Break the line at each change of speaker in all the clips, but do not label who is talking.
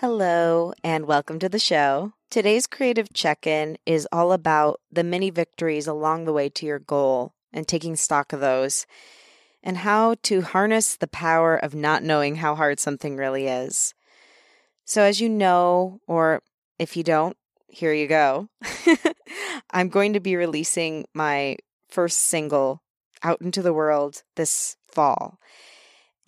Hello, and welcome to the show. Today's creative check in is all about the many victories along the way to your goal and taking stock of those, and how to harness the power of not knowing how hard something really is. So, as you know, or if you don't, here you go. I'm going to be releasing my first single out into the world this fall.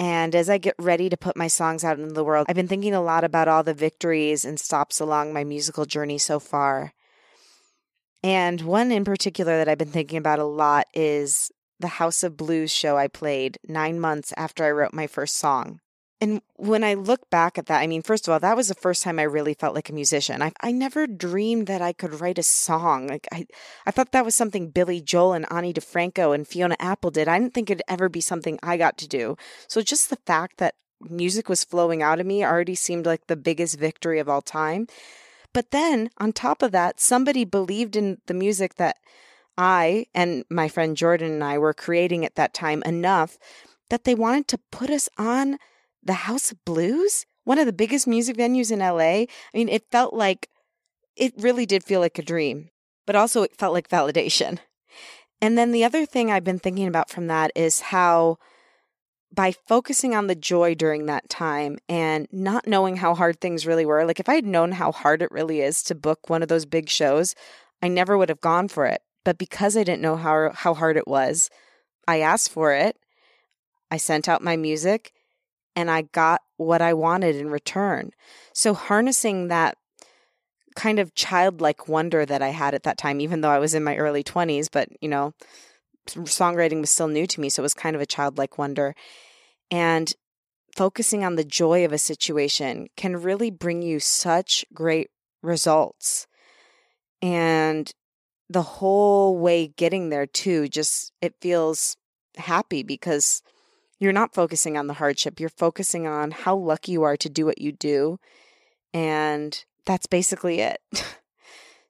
And as I get ready to put my songs out into the world, I've been thinking a lot about all the victories and stops along my musical journey so far. And one in particular that I've been thinking about a lot is the House of Blues show I played nine months after I wrote my first song. And when I look back at that, I mean, first of all, that was the first time I really felt like a musician. I, I never dreamed that I could write a song. Like I, I thought that was something Billy Joel and Ani DiFranco and Fiona Apple did. I didn't think it'd ever be something I got to do. So just the fact that music was flowing out of me already seemed like the biggest victory of all time. But then on top of that, somebody believed in the music that I and my friend Jordan and I were creating at that time enough that they wanted to put us on the House of Blues, one of the biggest music venues in LA. I mean, it felt like it really did feel like a dream, but also it felt like validation. And then the other thing I've been thinking about from that is how by focusing on the joy during that time and not knowing how hard things really were, like if I had known how hard it really is to book one of those big shows, I never would have gone for it. But because I didn't know how how hard it was, I asked for it. I sent out my music and I got what I wanted in return. So harnessing that kind of childlike wonder that I had at that time, even though I was in my early 20s, but you know, songwriting was still new to me. So it was kind of a childlike wonder. And focusing on the joy of a situation can really bring you such great results. And the whole way getting there, too, just it feels happy because you're not focusing on the hardship. You're focusing on how lucky you are to do what you do. And that's basically it.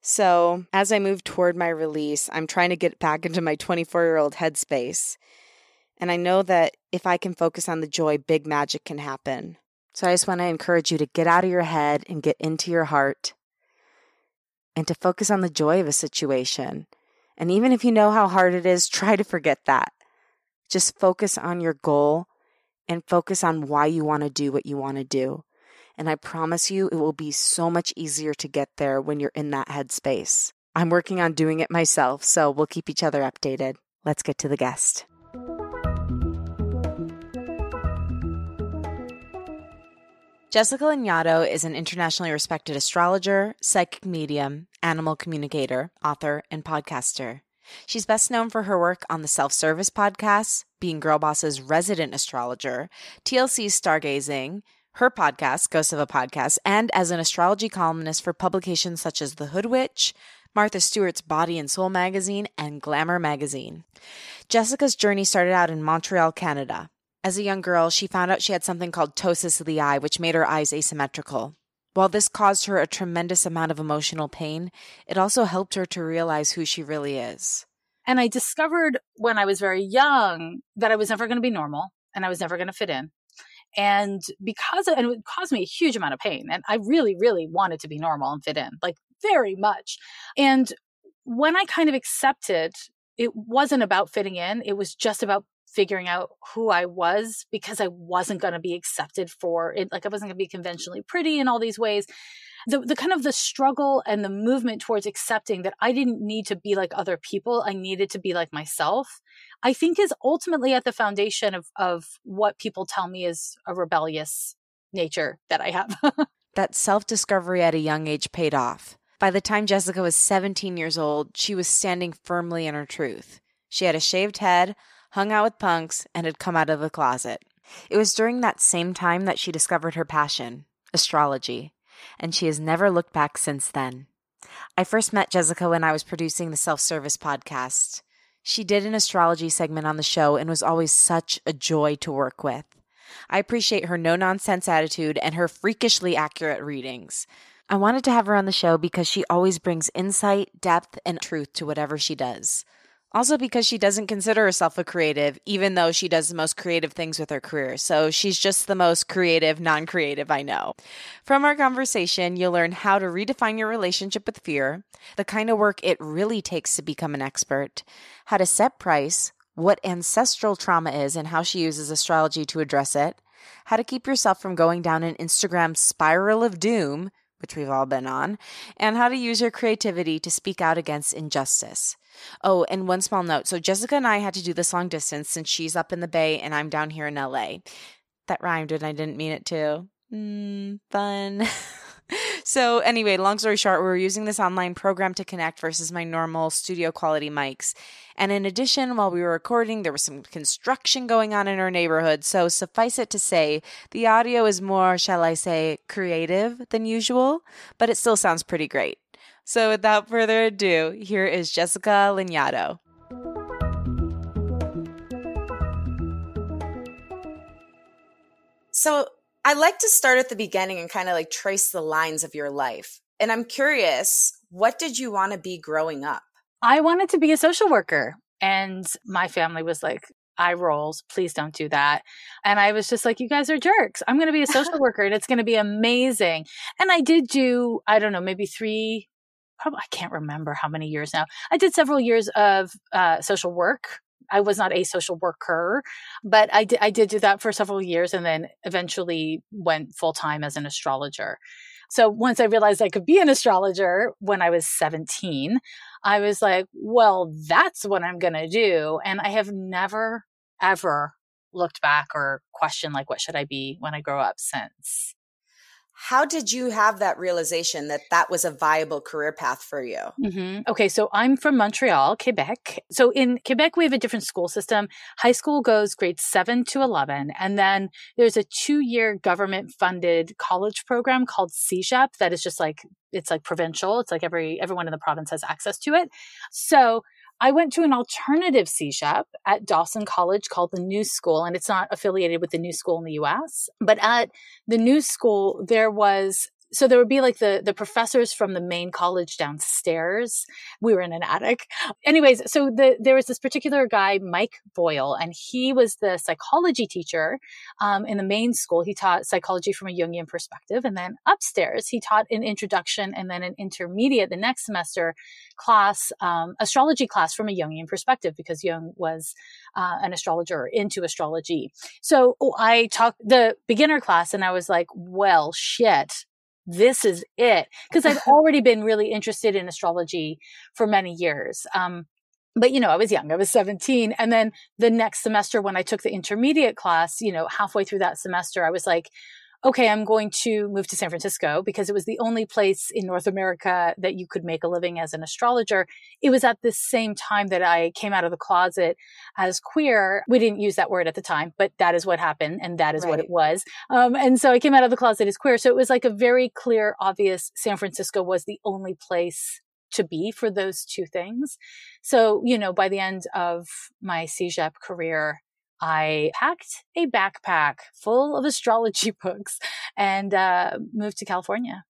so, as I move toward my release, I'm trying to get back into my 24 year old headspace. And I know that if I can focus on the joy, big magic can happen. So, I just want to encourage you to get out of your head and get into your heart and to focus on the joy of a situation. And even if you know how hard it is, try to forget that. Just focus on your goal and focus on why you want to do what you want to do. And I promise you, it will be so much easier to get there when you're in that headspace. I'm working on doing it myself, so we'll keep each other updated. Let's get to the guest. Jessica Lanyadoo is an internationally respected astrologer, psychic medium, animal communicator, author, and podcaster. She's best known for her work on the self service podcasts, being Girlboss's resident astrologer, TLC's Stargazing, her podcast, Ghost of a Podcast, and as an astrology columnist for publications such as The Hoodwitch, Martha Stewart's Body and Soul magazine, and Glamour magazine. Jessica's journey started out in Montreal, Canada. As a young girl, she found out she had something called ptosis of the eye, which made her eyes asymmetrical. While this caused her a tremendous amount of emotional pain, it also helped her to realize who she really is.
And I discovered when I was very young that I was never going to be normal and I was never going to fit in. And because of, and it caused me a huge amount of pain. And I really, really wanted to be normal and fit in, like very much. And when I kind of accepted it wasn't about fitting in, it was just about figuring out who I was because I wasn't going to be accepted for it. Like I wasn't going to be conventionally pretty in all these ways. the, the kind of the struggle and the movement towards accepting that I didn't need to be like other people. I needed to be like myself. I think is ultimately at the foundation of, of what people tell me is a rebellious nature that I have.
that self discovery at a young age paid off. By the time Jessica was 17 years old, she was standing firmly in her truth. She had a shaved head, hung out with punks, and had come out of the closet. It was during that same time that she discovered her passion, astrology, and she has never looked back since then. I first met Jessica when I was producing the self service podcast. She did an astrology segment on the show and was always such a joy to work with. I appreciate her no nonsense attitude and her freakishly accurate readings. I wanted to have her on the show because she always brings insight, depth, and truth to whatever she does. Also, because she doesn't consider herself a creative, even though she does the most creative things with her career. So she's just the most creative, non creative I know. From our conversation, you'll learn how to redefine your relationship with fear, the kind of work it really takes to become an expert, how to set price, what ancestral trauma is and how she uses astrology to address it, how to keep yourself from going down an Instagram spiral of doom, which we've all been on, and how to use your creativity to speak out against injustice. Oh, and one small note. So Jessica and I had to do this long distance since she's up in the Bay and I'm down here in LA. That rhymed and I didn't mean it to. Mm, fun. so anyway, long story short, we were using this online program to connect versus my normal studio quality mics. And in addition, while we were recording, there was some construction going on in our neighborhood. So suffice it to say, the audio is more, shall I say, creative than usual, but it still sounds pretty great. So without further ado, here is Jessica Lanyadoo. So I like to start at the beginning and kind of like trace the lines of your life. And I'm curious, what did you want to be growing up?
I wanted to be a social worker. And my family was like, eye rolls, please don't do that. And I was just like, you guys are jerks. I'm going to be a social worker and it's going to be amazing. And I did do, I don't know, maybe three, probably, I can't remember how many years now. I did several years of uh, social work I was not a social worker, but I did, I did do that for several years and then eventually went full time as an astrologer. So once I realized I could be an astrologer when I was 17, I was like, well, that's what I'm going to do. And I have never, ever looked back or questioned, like, what should I be when I grow up since.
How did you have that realization that that was a viable career path for you?
Mm-hmm. Okay, so I'm from Montreal, Quebec. So in Quebec, we have a different school system. High school goes grades 7 to 11, and then there's a two year government funded college program called CEGEP that is just like, it's like provincial. It's like every everyone in the province has access to it. So I went to an alternative CEGEP at Dawson College called the New School, and it's not affiliated with the New School in the US. But at the New School, there was so there would be like the the professors from the main college downstairs. We were in an attic. Anyways so the, there was this particular guy mike boyle and he was the psychology teacher um, in the main school. He taught psychology from a jungian perspective and then upstairs he taught an introduction and then an intermediate the next semester class um, astrology class from a jungian perspective because jung was uh, an astrologer into astrology. So oh, i talked the beginner class and i was like well shit this is it because I've already been really interested in astrology for many years. Um, but you know, I was young. I was 17. And then the next semester when I took the intermediate class, you know, halfway through that semester, I was like, okay, I'm going to move to San Francisco because it was the only place in North America that you could make a living as an astrologer. It was at the same time that I came out of the closet as queer. We didn't use that word at the time, but that is what happened and that is right. what it was. Um, and so I came out of the closet as queer. So it was like a very clear, obvious San Francisco was the only place to be for those two things. So, you know, by the end of my CEGEP career, I packed a backpack full of astrology books and uh, moved to California.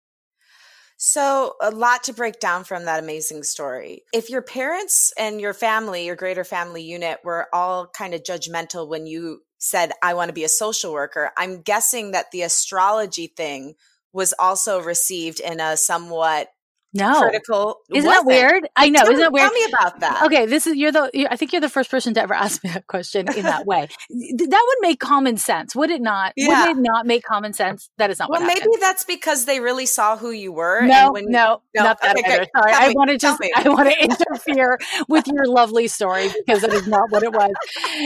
So, a lot to break down from that amazing story. If your parents and your family, your greater family unit, were all kind of judgmental when you said, I want to be a social worker, I'm guessing that the astrology thing was also received in a somewhat
no.
critical.
Isn't that weird? I know.
Tell
isn't that weird?
Tell me about that.
Okay, this is you're the. I think you're the first person to ever ask me that question in that way. that would make common sense, would it not?
Yeah.
Would it not make common sense? That is not
Well, maybe that's because they really saw who you were.
No,
and when,
no,
no,
not that
okay,
either. Sorry, I want to just,
me.
I want to interfere with your lovely story because that is not what it was.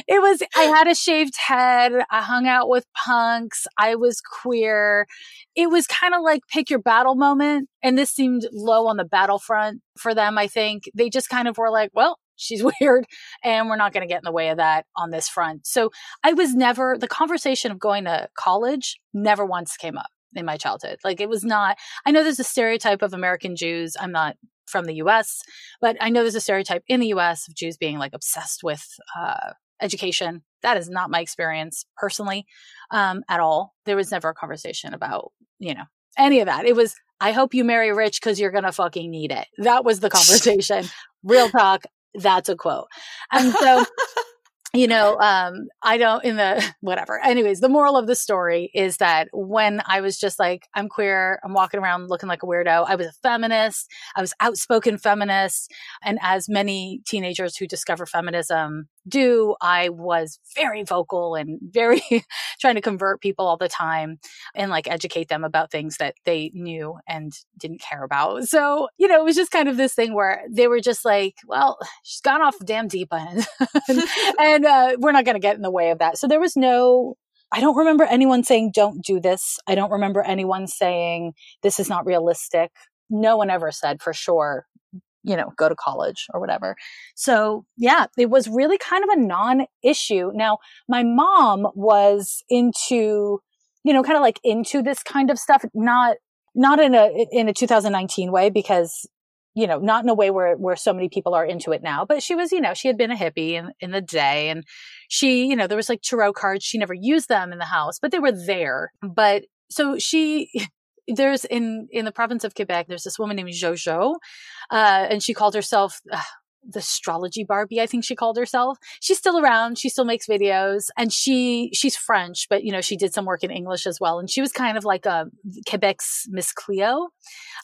It was, I had a shaved head. I hung out with punks. I was queer. It was kind of like pick your battle moment. And this seemed low on the battlefront for them, I think. They just kind of were like, well, she's weird and we're not going to get in the way of that on this front. So I was never, the conversation of going to college never once came up in my childhood. Like it was not, I know there's a stereotype of American Jews. I'm not from the US, but I know there's a stereotype in the US of Jews being like obsessed with uh, education. That is not my experience personally um, at all. There was never a conversation about, you know, any of that. It was, I hope you marry rich because you're going to fucking need it. That was the conversation. Real talk. That's a quote. And so, you know, um, I don't in the whatever. Anyways, the moral of the story is that when I was just like, I'm queer, I'm walking around looking like a weirdo. I was a feminist. I was outspoken feminist. And as many teenagers who discover feminism do, I was very vocal and very trying to convert people all the time and like educate them about things that they knew and didn't care about. So, you know, it was just kind of this thing where they were just like, well, she's gone off the damn deep end. and, uh, we're not going to get in the way of that. So there was no, I don't remember anyone saying, don't do this. I don't remember anyone saying, this is not realistic. No one ever said for sure, you know, go to college or whatever. So yeah, it was really kind of a non issue. Now, my mom was into, you know, kind of like into this kind of stuff, not, not in a, in a 2019 way because you know, not in a way where, where so many people are into it now, but she was, you know, she had been a hippie in, in the day and she, you know, there was like tarot cards. She never used them in the house, but they were there. But so she, there's in, in the province of Quebec, there's this woman named Jojo, uh, and she called herself, uh, the astrology Barbie, I think she called herself. She's still around. She still makes videos and she, she's French, but you know, she did some work in English as well. And she was kind of like a Quebec's Miss Cleo.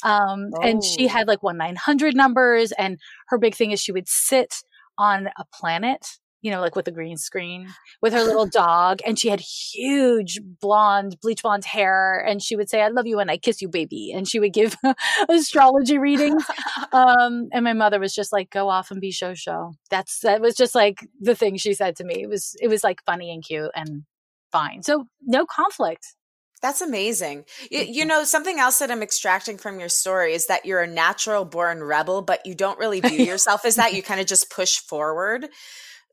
Um, oh. and she had like one 900 numbers and her big thing is she would sit on a planet you know, like with a green screen with her little dog. And she had huge blonde, bleach blonde hair. And she would say, I love you and I kiss you, baby. And she would give astrology readings. Um, and my mother was just like, go off and be Jojo. That's, that was just like the thing she said to me. It was, it was like funny and cute and fine. So no conflict.
That's amazing. You, you, know, something else that I'm extracting from your story is that you're a natural born rebel, but you don't really view yourself as that. You kind of just push forward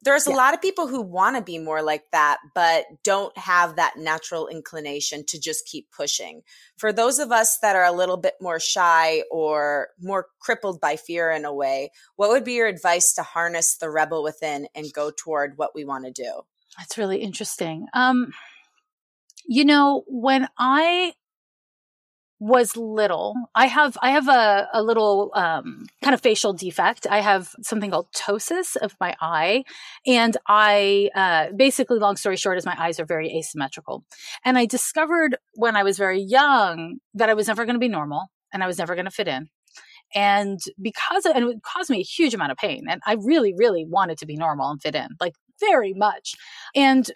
there's a lot of people who want to be more like that, but don't have that natural inclination to just keep pushing. For those of us that are a little bit more shy or more crippled by fear in a way, what would be your advice to harness the rebel within and go toward what we want to do?
That's really interesting. Um, you know, when I was little. I have I have a, a little um, kind of facial defect. I have something called ptosis of my eye, and I uh, basically, long story short, is my eyes are very asymmetrical. And I discovered when I was very young that I was never going to be normal, and I was never going to fit in. And because of, and it caused me a huge amount of pain, and I really, really wanted to be normal and fit in, like very much. And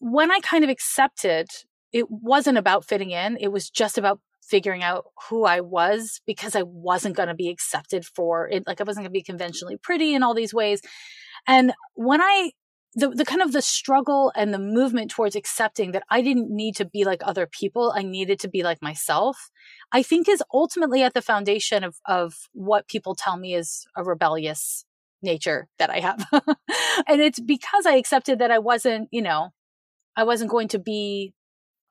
when I kind of accepted it wasn't about fitting in. It was just about figuring out who I was because I wasn't going to be accepted for it. Like I wasn't going to be conventionally pretty in all these ways. And when I, the, the kind of the struggle and the movement towards accepting that I didn't need to be like other people, I needed to be like myself, I think is ultimately at the foundation of, of what people tell me is a rebellious nature that I have. and it's because I accepted that I wasn't, you know, I wasn't going to be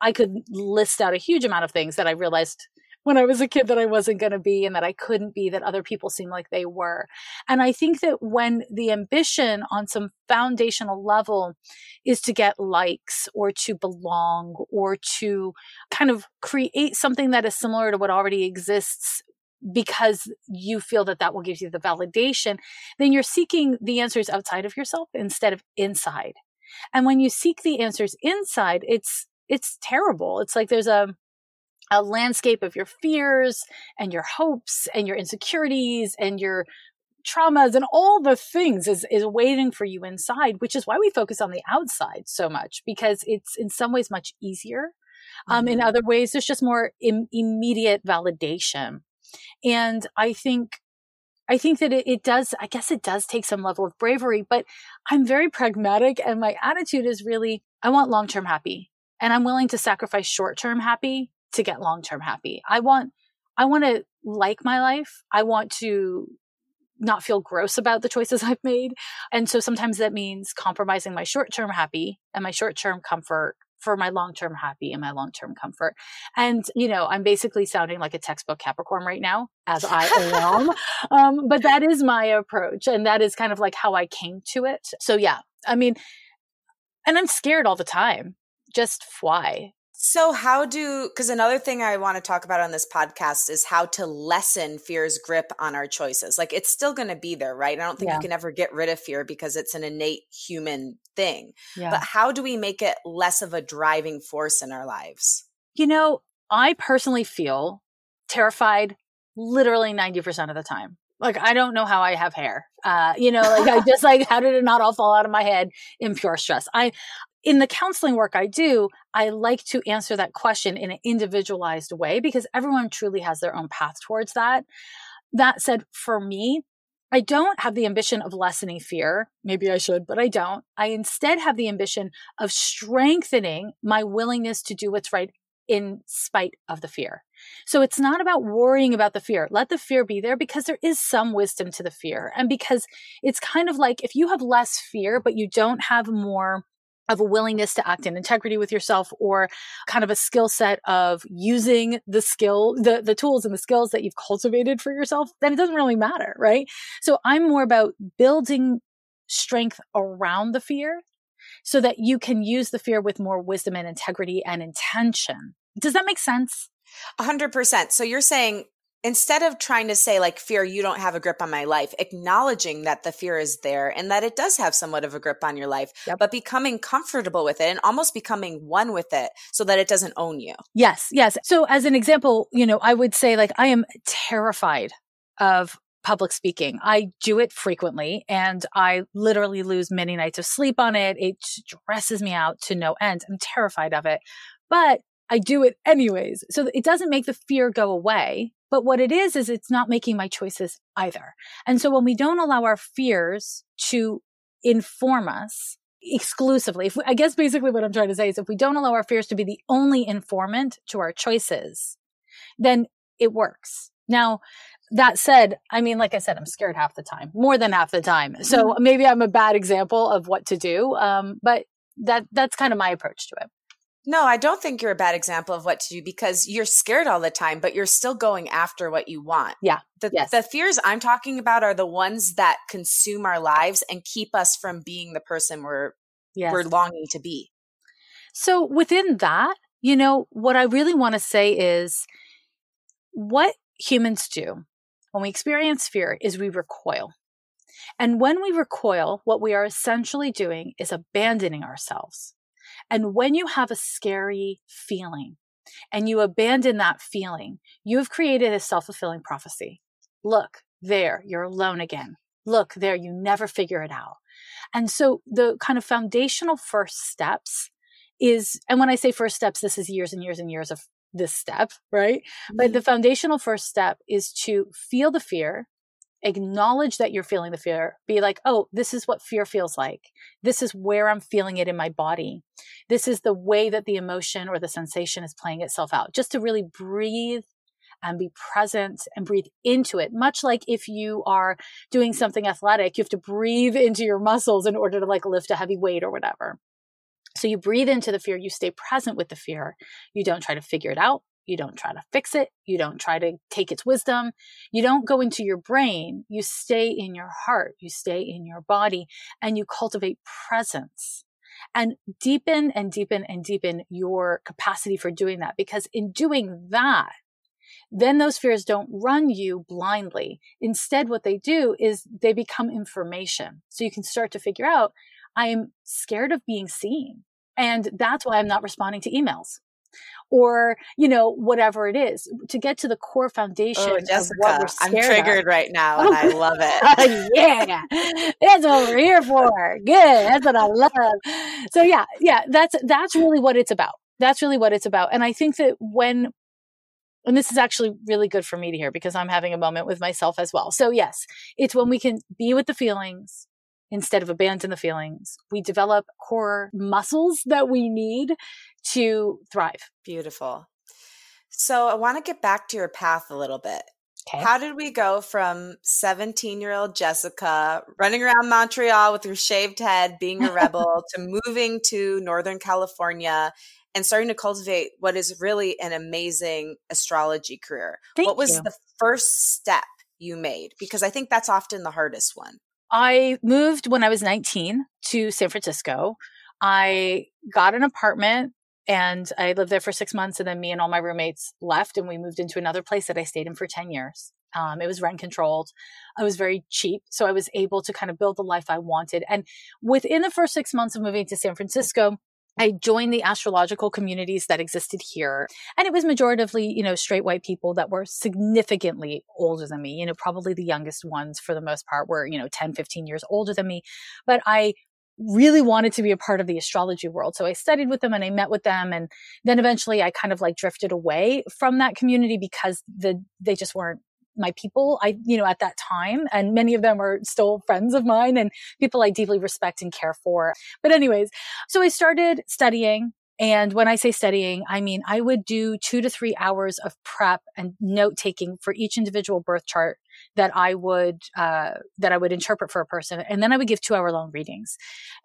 I could list out a huge amount of things that I realized when I was a kid that I wasn't going to be and that I couldn't be that other people seemed like they were. And I think that when the ambition on some foundational level is to get likes or to belong or to kind of create something that is similar to what already exists because you feel that that will give you the validation, then you're seeking the answers outside of yourself instead of inside. And when you seek the answers inside, it's it's terrible. It's like there's a a landscape of your fears and your hopes and your insecurities and your traumas and all the things is, is waiting for you inside, which is why we focus on the outside so much because it's in some ways much easier. Um, mm-hmm. In other ways, there's just more Im- immediate validation. And I think I think that it, it, does, I guess it does take some level of bravery, but I'm very pragmatic and my attitude is really, I want long term happy and I'm willing to sacrifice short term happy to get long term happy. I want, I want to like my life. I want to not feel gross about the choices I've made. And so sometimes that means compromising my short term happy and my short term comfort for my long term happy and my long term comfort. And, you know, I'm basically sounding like a textbook Capricorn right now, as I am. um, but that is my approach. And that is kind of like how I came to it. So, yeah, I mean, and I'm scared all the time. Just why?
So, how do, because another thing I want to talk about on this podcast is how to lessen fear's grip on our choices. Like, it's still going to be there, right? I don't think yeah. you can ever get rid of fear because it's an innate human thing. Yeah. But how do we make it less of a driving force in our lives?
You know, I personally feel terrified literally 90% of the time. Like, I don't know how I have hair. Uh, you know, like I just like, how did it not all fall out of my head in pure stress? I, in the counseling work I do, I like to answer that question in an individualized way because everyone truly has their own path towards that. That said, for me, I don't have the ambition of lessening fear. Maybe I should, but I don't. I instead have the ambition of strengthening my willingness to do what's right in spite of the fear. So it's not about worrying about the fear. Let the fear be there because there is some wisdom to the fear. And because it's kind of like if you have less fear, but you don't have more of a willingness to act in integrity with yourself or kind of a skill set of using the skill the the tools and the skills that you've cultivated for yourself then it doesn't really matter right? So i'm more about building strength around the fear so that you can use the fear with more wisdom and integrity and intention. Does that make sense?
100% so you're saying instead of trying to say like fear you don't have a grip on my life acknowledging that the fear is there and that it does have somewhat of a grip on your life yep. but becoming comfortable with it and almost becoming one with it so that it doesn't own you
yes yes so as an example you know i would say like i am terrified of public speaking. I do it frequently and I literally lose many nights of sleep on it. It stresses me out to no end. I'm terrified of it, but I do it anyways. So it doesn't make the fear go away. But what it is, is it's not making my choices either. And so when we don't allow our fears to inform us exclusively, if we, I guess basically what I'm trying to say is if we don't allow our fears to be the only informant to our choices, then it works. Now, that said, I mean, like I said, I'm scared half the time, more than half the time. So mm-hmm. maybe I'm a bad example of what to do. Um, but that that's kind of my approach to it.
No, I don't think you're a bad example of what to do because you're scared all the time, but you're still going after what you want.
Yeah.
The, yes. the fears I'm talking about are the ones that consume our lives and keep us from being the person we're yes. we're longing to be.
So within that, you know, what I really want to say is what humans do when we experience fear is we recoil. And when we recoil, what we are essentially doing is abandoning ourselves. And when you have a scary feeling and you abandon that feeling, you have created a self fulfilling prophecy. Look, there, you're alone again. Look, there, you never figure it out. And so the kind of foundational first steps is, and when I say first steps, this is years and years and years of this step, right? Mm-hmm. But the foundational first step is to feel the fear, acknowledge that you're feeling the fear. Be like oh this is what fear feels like. This is where i'm feeling it in my body. This is the way that the emotion or the sensation is playing itself out. Just to really breathe and be present and breathe into it. Much like if you are doing something athletic you have to breathe into your muscles in order to like lift a heavy weight or whatever. So you breathe into the fear, you stay present with the fear. You don't try to figure it out. You don't try to fix it. You don't try to take its wisdom. You don't go into your brain. You stay in your heart. You stay in your body and you cultivate presence and deepen and deepen and deepen your capacity for doing that. Because in doing that, then those fears don't run you blindly. Instead, what they do is they become information. So you can start to figure out, I am scared of being seen. And that's why I'm not responding to emails. Or, you know, whatever it is to get to the core oh, foundation. Oh,
Jessica, I'm triggered of. right now and I love it.
yeah. That's what we're here for. Good. That's what I love. So yeah, yeah, that's, that's really what it's about. That's really what it's about. And I think that when and this is actually really good for me to hear because I'm having a moment with myself as well. So, yes, it's when we can be with the feelings instead of abandon the feelings. We develop core muscles that we need to thrive.
Beautiful. So, I want to get back to your path a little bit. Okay. How did we go from 17 year old Jessica running around Montreal with her shaved head, being a rebel, to moving to Northern California and starting to cultivate what is really an amazing astrology career.
Thank
what was
you.
the first step you made? Because I think that's often the hardest one.
I moved when I was 19 to San Francisco. I got an apartment and I lived there for six months. And then me and all my roommates left and we moved into another place that I stayed in for 10 years. Um, it was rent controlled. I was very cheap. So I was able to kind of build the life I wanted. And within the first six months of moving to San Francisco, I joined the astrological communities that existed here. And it was majoritively, you know, straight white people that were significantly older than me. You know, probably the youngest ones for the most part were, you know, 10, 15 years older than me. But I really wanted to be a part of the astrology world. So I studied with them and I met with them. And then eventually I kind of like drifted away from that community because the, they just weren't my people I, you know, at that time. And many of them are still friends of mine and people I deeply respect and care for. But anyways, so I started studying. And when I say studying, I mean, I would do two to three hours of prep and note taking for each individual birth chart that I would, uh, that I would interpret for a person. And then I would give two hour long readings.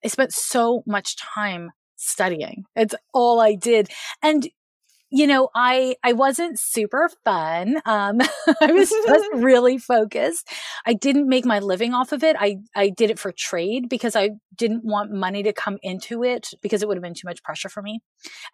I spent so much time studying. It's all I did. And you know, I, I wasn't super fun. Um, I was just really focused. I didn't make my living off of it. I, I did it for trade because I didn't want money to come into it because it would have been too much pressure for me.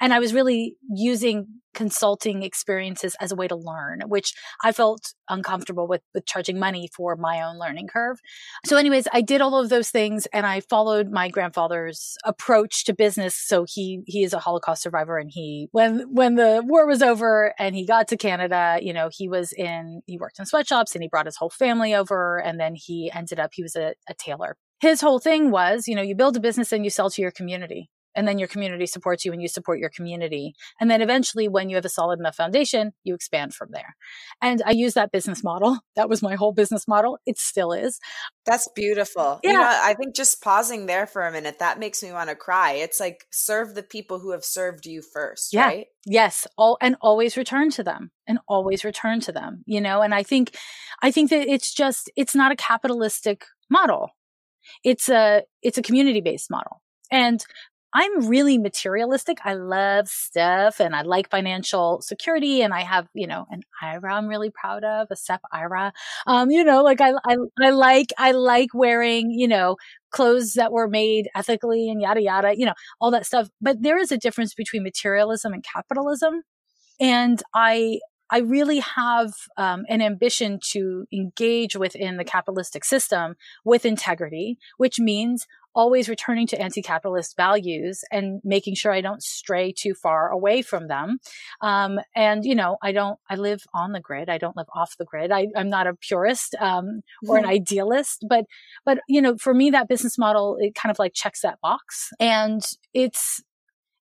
And I was really using consulting experiences as a way to learn, which I felt uncomfortable with, with charging money for my own learning curve. So anyways, I did all of those things and I followed my grandfather's approach to business. So he, he is a Holocaust survivor and he, when, when the war was over and he got to Canada, you know, he was in, he worked in sweatshops and he brought his whole family over and then he ended up, he was a, a tailor his whole thing was, you know, you build a business and you sell to your community and then your community supports you and you support your community. And then eventually when you have a solid enough foundation, you expand from there. And I use that business model. That was my whole business model. It still is.
That's beautiful. Yeah. You know, I think just pausing there for a minute, that makes me want to cry. It's like serve the people who have served you first,
yeah.
right?
Yes. All and always return to them and always return to them, you know, and I think, I think that it's just, it's not a capitalistic model. It's a, it's a community based model. And I'm really materialistic. I love stuff and I like financial security and I have, you know, an IRA I'm really proud of, a SEP IRA. Um, you know, like I, I, I like, I like wearing, you know, clothes that were made ethically and yada, yada, you know, all that stuff. But there is a difference between materialism and capitalism. And I, I really have um, an ambition to engage within the capitalistic system with integrity, which means always returning to anti-capitalist values and making sure I don't stray too far away from them. Um, and you know, I don't. I live on the grid. I don't live off the grid. I, am not a purist um, or an mm-hmm. idealist, but but you know, for me, that business model it kind of like checks that box, and it's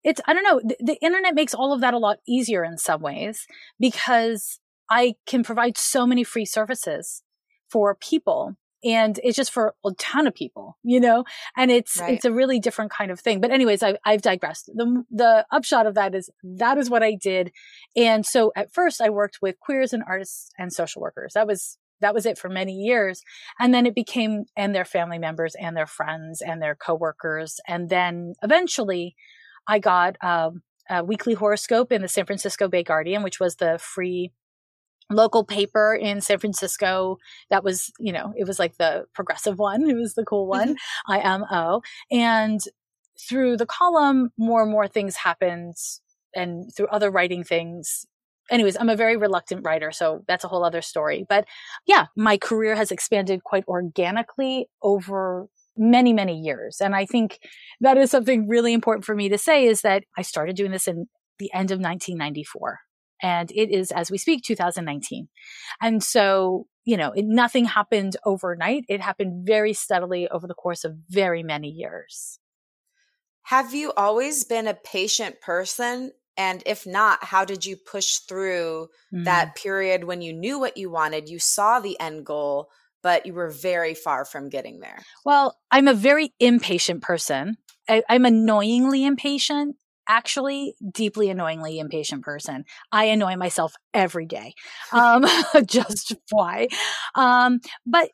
it's i don't know the, the, internet makes all of that a lot easier in some ways because i can provide so many free services for people and it's just for a ton of people you know? And it's right. it's a really different kind of thing. But anyways I, i've digressed. The the upshot of that is that is what i did. And so at first i worked with queers and artists and social workers. That was that was it for many years. And then it became and their family members and their friends and their coworkers. And then eventually I got um, a weekly horoscope in the San Francisco Bay Guardian, which was the free local paper in San Francisco that was, you know, it was like the progressive one. It was the cool one, mm-hmm. IMO. And through the column, more and more things happened and through other writing things. Anyways, I'm a very reluctant writer, so that's a whole other story. But yeah, my career has expanded quite organically over many, many years. And I think that is something really important for me to say is that I started doing this in the end of 1994. And it is, as we speak, 2019. And so, you know, it, nothing happened overnight. It happened very steadily over the course of very many years.
Have you always been a patient person? And if not, how did you push through mm-hmm. that period when you knew what you wanted, you saw the end goal, but you were very far from getting there?
Well, I'm a very impatient person. I, I'm annoyingly impatient actually deeply annoyingly impatient person. I annoy myself every day. Um, just why? Um, but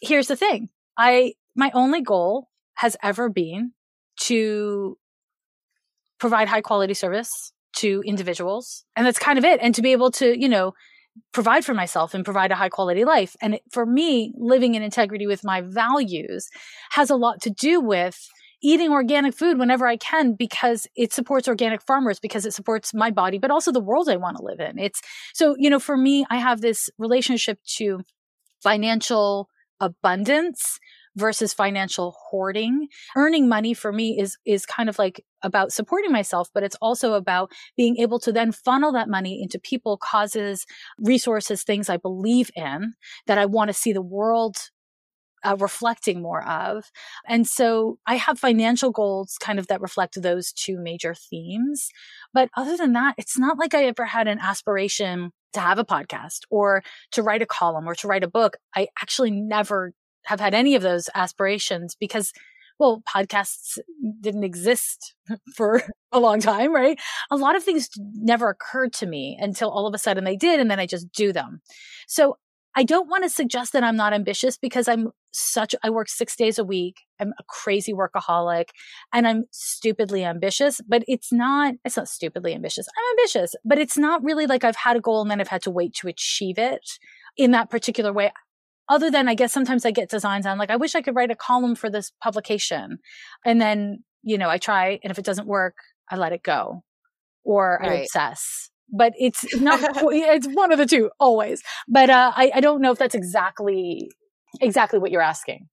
here's the thing. I, my only goal has ever been to provide high quality service to individuals. And that's kind of it. And to be able to, you know, provide for myself and provide a high quality life. And it, for me, living in integrity with my values has a lot to do with eating organic food whenever I can because it supports organic farmers, because it supports my body, but also the world I want to live in. It's so, you know, for me, I have this relationship to financial abundance versus financial hoarding. Earning money for me is, is kind of like about supporting myself, but it's also about being able to then funnel that money into people, causes, resources, things I believe in that I want to see the world uh, reflecting more of. And so I have financial goals kind of that reflect those two major themes. But other than that, it's not like I ever had an aspiration to have a podcast or to write a column or to write a book. I actually never have had any of those aspirations because well, podcasts didn't exist for a long time, right? A lot of things never occurred to me until all of a sudden they did, and then I just do them. So I don't want to suggest that I'm not ambitious because I'm such, I work six days a week. I'm a crazy workaholic and I'm stupidly ambitious, but it's not, it's not stupidly ambitious. I'm ambitious, but it's not really like I've had a goal and then I've had to wait to achieve it in that particular way other than I guess sometimes I get designs on like, I wish I could write a column for this publication. And then, you know, I try and if it doesn't work, I let it go or right. I obsess. But it's not, it's one of the two always. But, uh, I, I don't know if that's exactly, exactly what you're asking.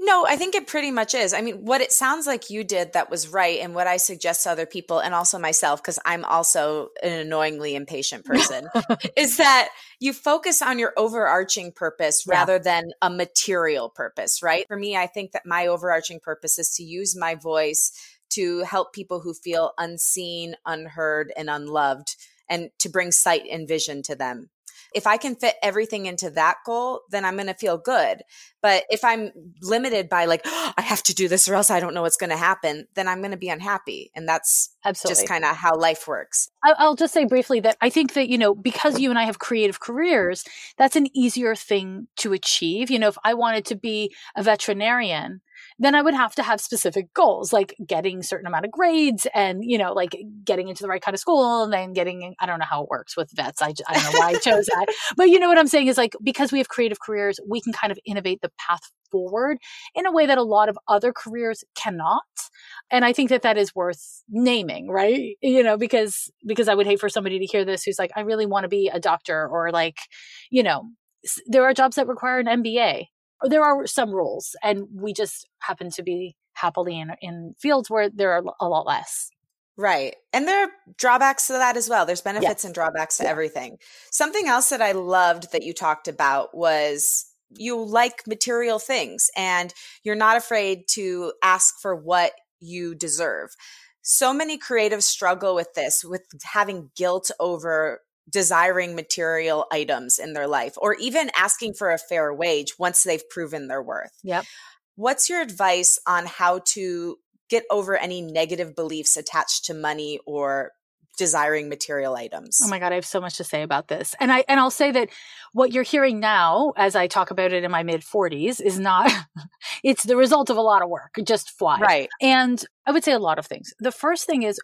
No, I think it pretty much is. I mean, what it sounds like you did that was right, and what I suggest to other people, and also myself, because I'm also an annoyingly impatient person, is that you focus on your overarching purpose yeah. rather than a material purpose, right? For me, I think that my overarching purpose is to use my voice to help people who feel unseen, unheard, and unloved, and to bring sight and vision to them if I can fit everything into that goal, then I'm going to feel good. But if I'm limited by like, oh, I have to do this or else I don't know what's going to happen, then I'm going to be unhappy. And that's Absolutely. just kind of how life works.
I'll just say briefly that I think that, you know, because you and I have creative careers, that's an easier thing to achieve. You know, if I wanted to be a veterinarian, then I would have to have specific goals, like getting certain amount of grades and, you know, like getting into the right kind of school and then getting, I don't know how it works with vets. I, I don't know why I chose that. But you know what I'm saying is like, because we have creative careers, we can kind of innovate the path forward in a way that a lot of other careers cannot. And I think that that is worth naming, right? You know, because, because I would hate for somebody to hear this who's like, I really want to be a doctor or like, you know, there are jobs that require an MBA there are some rules, and we just happen to be happily in, in fields where there are a lot less.
Right. And there are drawbacks to that as well. There's benefits yes. and drawbacks to yeah. everything. Something else that I loved that you talked about was you like material things and you're not afraid to ask for what you deserve. So many creatives struggle with this, with having guilt over desiring material items in their life or even asking for a fair wage once they've proven their worth.
Yep.
What's your advice on how to get over any negative beliefs attached to money or desiring material items.
Oh my god, I have so much to say about this. And I and I'll say that what you're hearing now as I talk about it in my mid 40s is not it's the result of a lot of work, just fly.
Right.
And I would say a lot of things. The first thing is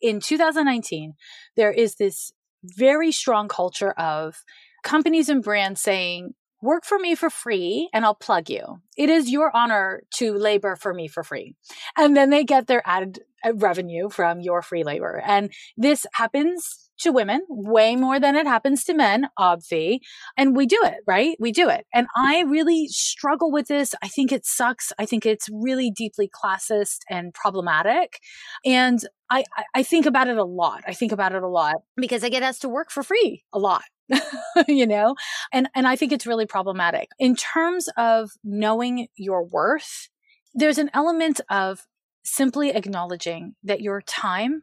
in 2019 there is this very strong culture of companies and brands saying, work for me for free and I'll plug you. It is your honor to labor for me for free. And then they get their ad uh, revenue from your free labor. And this happens to women way more than it happens to men, obvi. And we do it, right? We do it. And I really struggle with this. I think it sucks. I think it's really deeply classist and problematic. And I, I think about it a lot. I think about it a lot because I get asked to work for free a lot. you know and and i think it's really problematic in terms of knowing your worth there's an element of simply acknowledging that your time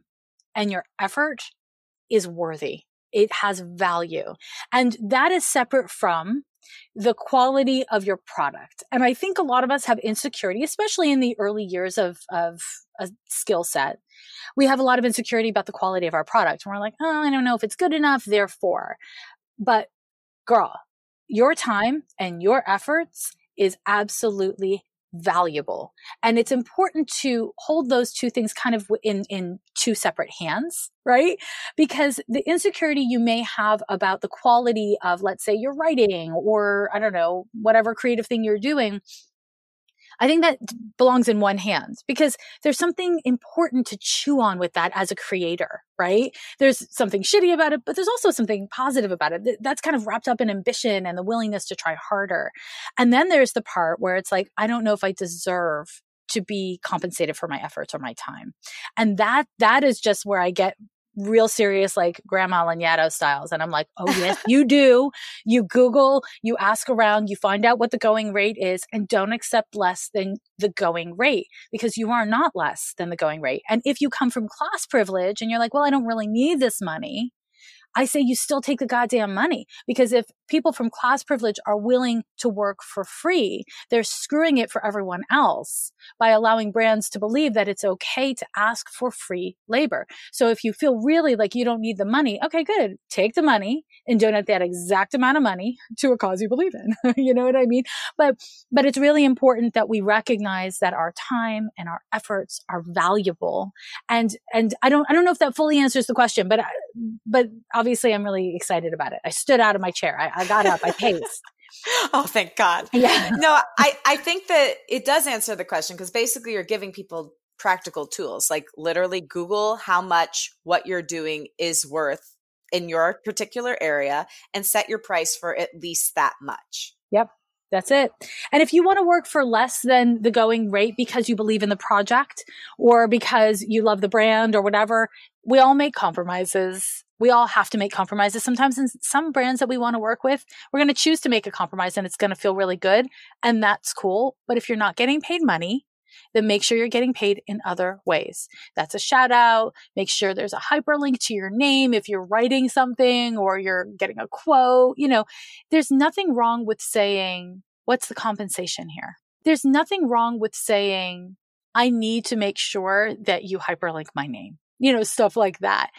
and your effort is worthy. It has value. And that is separate from the quality of your product. And I think a lot of us have insecurity, especially in the early years of, of a skill set. We have a lot of insecurity about the quality of our product. And we're like, oh, I don't know if it's good enough, therefore. But girl, your time and your efforts is absolutely valuable. And it's important to hold those two things kind of in, in two separate hands, right? Because the insecurity you may have about the quality of, let's say, your writing or, I don't know, whatever creative thing you're doing I think that belongs in one hand because there's something important to chew on with that as a creator, right? There's something shitty about it, but there's also something positive about it. That's kind of wrapped up in ambition and the willingness to try harder. And then there's the part where it's like, I don't know if I deserve to be compensated for my efforts or my time. And that, that is just where I get real serious, like Grandma Lanyadoo styles. And I'm like, oh, yes, you do. You Google, you ask around, you find out what the going rate is, and don't accept less than the going rate because you are not less than the going rate. And if you come from class privilege and you're like, well, I don't really need this money, I say you still take the goddamn money because if people from class privilege are willing to work for free, they're screwing it for everyone else by allowing brands to believe that it's okay to ask for free labor. So if you feel really like you don't need the money, okay, good. Take the money and donate that exact amount of money to a cause you believe in. you know what I mean? But, but it's really important that we recognize that our time and our efforts are valuable. And, and I don't, I don't know if that fully answers the question, but, but obviously I'm really excited about it. I stood out of my chair. I, I got up, I paced.
oh, thank God. Yeah. no, I, I think that it does answer the question because basically you're giving people practical tools, like literally Google how much what you're doing is worth in your particular area and set your price for at least that much.
Yep. That's it. And if you want to work for less than the going rate because you believe in the project or because you love the brand or whatever, we all make compromises we all have to make compromises. Sometimes in some brands that we want to work with, we're going to choose to make a compromise and it's going to feel really good. And that's cool. But if you're not getting paid money, then make sure you're getting paid in other ways. That's a shout out. Make sure there's a hyperlink to your name if you're writing something or you're getting a quote. You know, there's nothing wrong with saying, what's the compensation here? There's nothing wrong with saying, I need to make sure that you hyperlink my name, you know, stuff like that.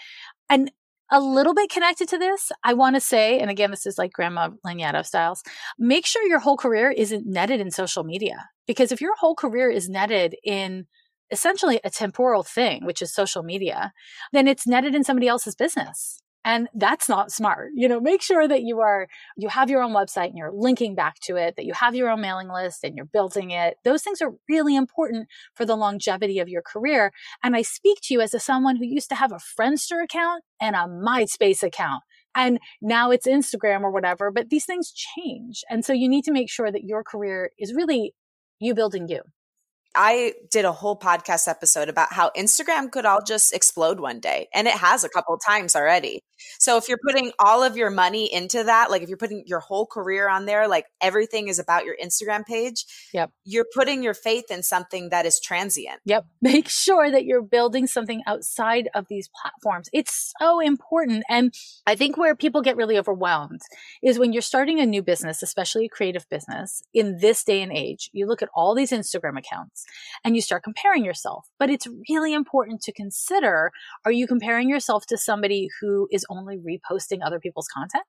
And a little bit connected to this, I want to say, and again, this is like Grandma Lanyadoo styles, make sure your whole career isn't netted in social media. Because if your whole career is netted in essentially a temporal thing, which is social media, then it's netted in somebody else's business. And that's not smart. You know, make sure that you are, you have your own website and you're linking back to it, that you have your own mailing list and you're building it. Those things are really important for the longevity of your career. And I speak to you as a someone who used to have a Friendster account and a MySpace account. And now it's Instagram or whatever, but these things change. And so you need to make sure that your career is really you building you.
I did a whole podcast episode about how Instagram could all just explode one day. And it has a couple times already. So if you're putting all of your money into that, like if you're putting your whole career on there, like everything is about your Instagram page,
yep.
you're putting your faith in something that is transient.
Yep. Make sure that you're building something outside of these platforms. It's so important. And I think where people get really overwhelmed is when you're starting a new business, especially a creative business in this day and age, you look at all these Instagram accounts and you start comparing yourself. But it's really important to consider, are you comparing yourself to somebody who is only reposting other people's content?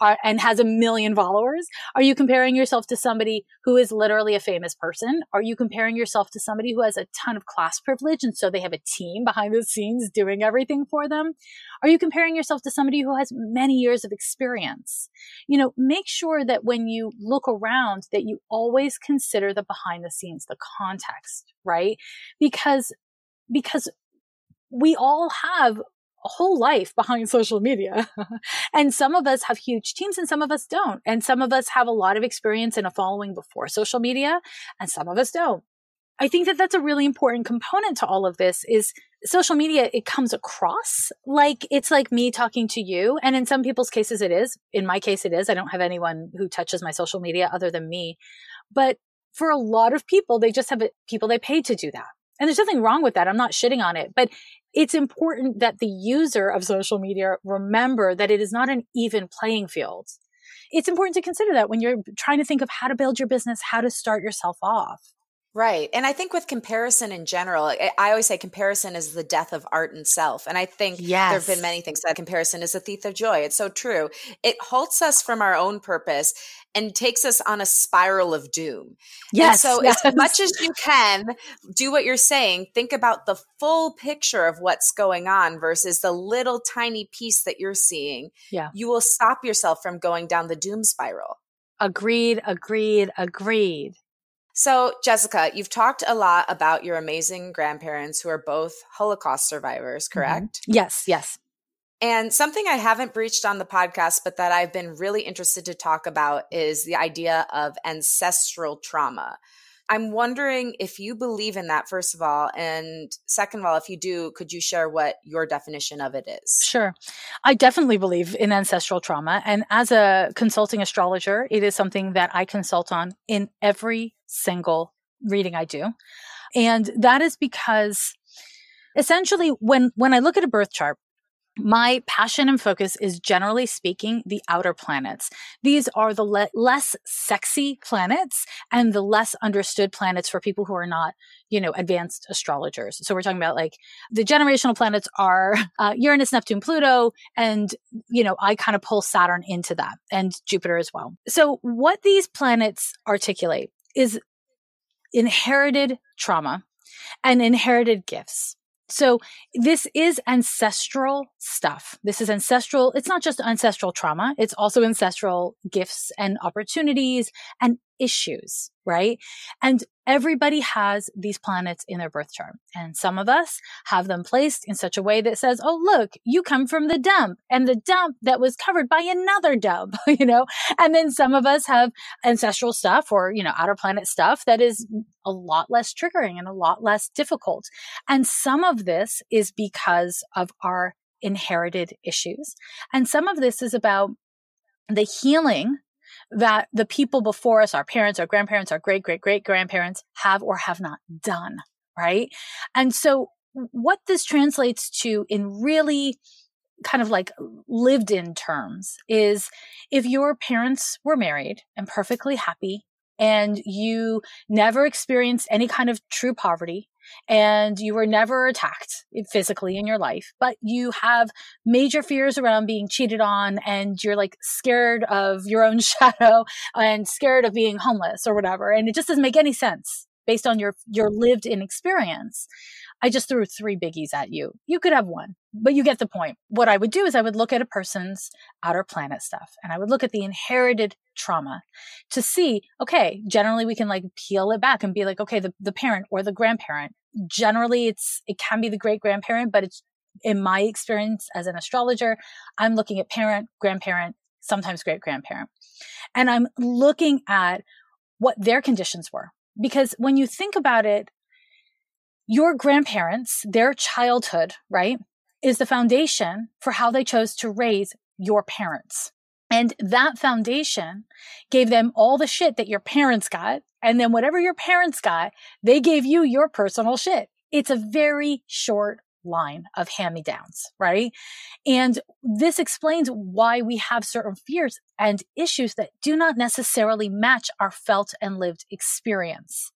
Are, and has a million followers? Are you comparing yourself to somebody who is literally a famous person? Are you comparing yourself to somebody who has a ton of class privilege and so they have a team behind the scenes doing everything for them? Are you comparing yourself to somebody who has many years of experience? You know, make sure that when you look around that you always consider the behind the scenes, the context, right? Because because we all have a whole life behind social media. and some of us have huge teams and some of us don't. And some of us have a lot of experience and a following before social media and some of us don't. I think that that's a really important component to all of this is social media. It comes across like it's like me talking to you. And in some people's cases, it is. In my case, it is. I don't have anyone who touches my social media other than me. But for a lot of people, they just have people they pay to do that. And there's nothing wrong with that. I'm not shitting on it, but it's important that the user of social media remember that it is not an even playing field. It's important to consider that when you're trying to think of how to build your business, how to start yourself off.
Right. And I think with comparison in general, I always say comparison is the death of art and self. And I think yes. there have been many things that comparison is a thief of joy. It's so true. It halts us from our own purpose and takes us on a spiral of doom. Yes. And so yes. as much as you can do what you're saying, think about the full picture of what's going on versus the little tiny piece that you're seeing.
Yeah.
You will stop yourself from going down the doom spiral.
Agreed, agreed, agreed.
So, Jessica, you've talked a lot about your amazing grandparents who are both Holocaust survivors, mm-hmm. correct?
Mm-hmm. Yes, yes.
And something I haven't breached on the podcast, but that I've been really interested to talk about is the idea of ancestral trauma. I'm wondering if you believe in that, first of all. And second of all, if you do, could you share what your definition of it is?
Sure. I definitely believe in ancestral trauma. And as a consulting astrologer, it is something that I consult on in every single reading I do. And that is because essentially when, when I look at a birth chart, my passion and focus is generally speaking the outer planets. These are the le- less sexy planets and the less understood planets for people who are not, you know, advanced astrologers. So we're talking about like the generational planets are uh, Uranus, Neptune, Pluto, and, you know, I kind of pull Saturn into that and Jupiter as well. So what these planets articulate is inherited trauma and inherited gifts. So this is ancestral stuff. This is ancestral. It's not just ancestral trauma. It's also ancestral gifts and opportunities and issues, right? And everybody has these planets in their birth chart. And some of us have them placed in such a way that says, Oh, look, you come from the dump and the dump that was covered by another dump, you know? And then some of us have ancestral stuff or, you know, outer planet stuff that is a lot less triggering and a lot less difficult. And some of this is because of our inherited issues. And some of this is about the healing that the people before us, our parents, our grandparents, our great, great, great grandparents have or have not done. Right. And so what this translates to in really kind of like lived in terms is if your parents were married and perfectly happy and you never experienced any kind of true poverty and you were never attacked physically in your life, but you have major fears around being cheated on and you're like scared of your own shadow and scared of being homeless or whatever. And it just doesn't make any sense based on your, your lived in experience. I just threw three biggies at you. You could have one, but you get the point. What I would do is I would look at a person's outer planet stuff and I would look at the inherited trauma to see, okay, generally we can like peel it back and be like, okay, the, the parent or the grandparent generally it's it can be the great grandparent but it's in my experience as an astrologer i'm looking at parent grandparent sometimes great grandparent. And i'm looking at what their conditions were. Because when you think about it your grandparents their childhood right is the foundation for how they chose to raise your parents and that foundation gave them all the shit that your parents got. And then whatever your parents got, they gave you your personal shit. It's a very short line of hand me downs, right? And this explains why we have certain fears and issues that do not necessarily match our felt and lived experience.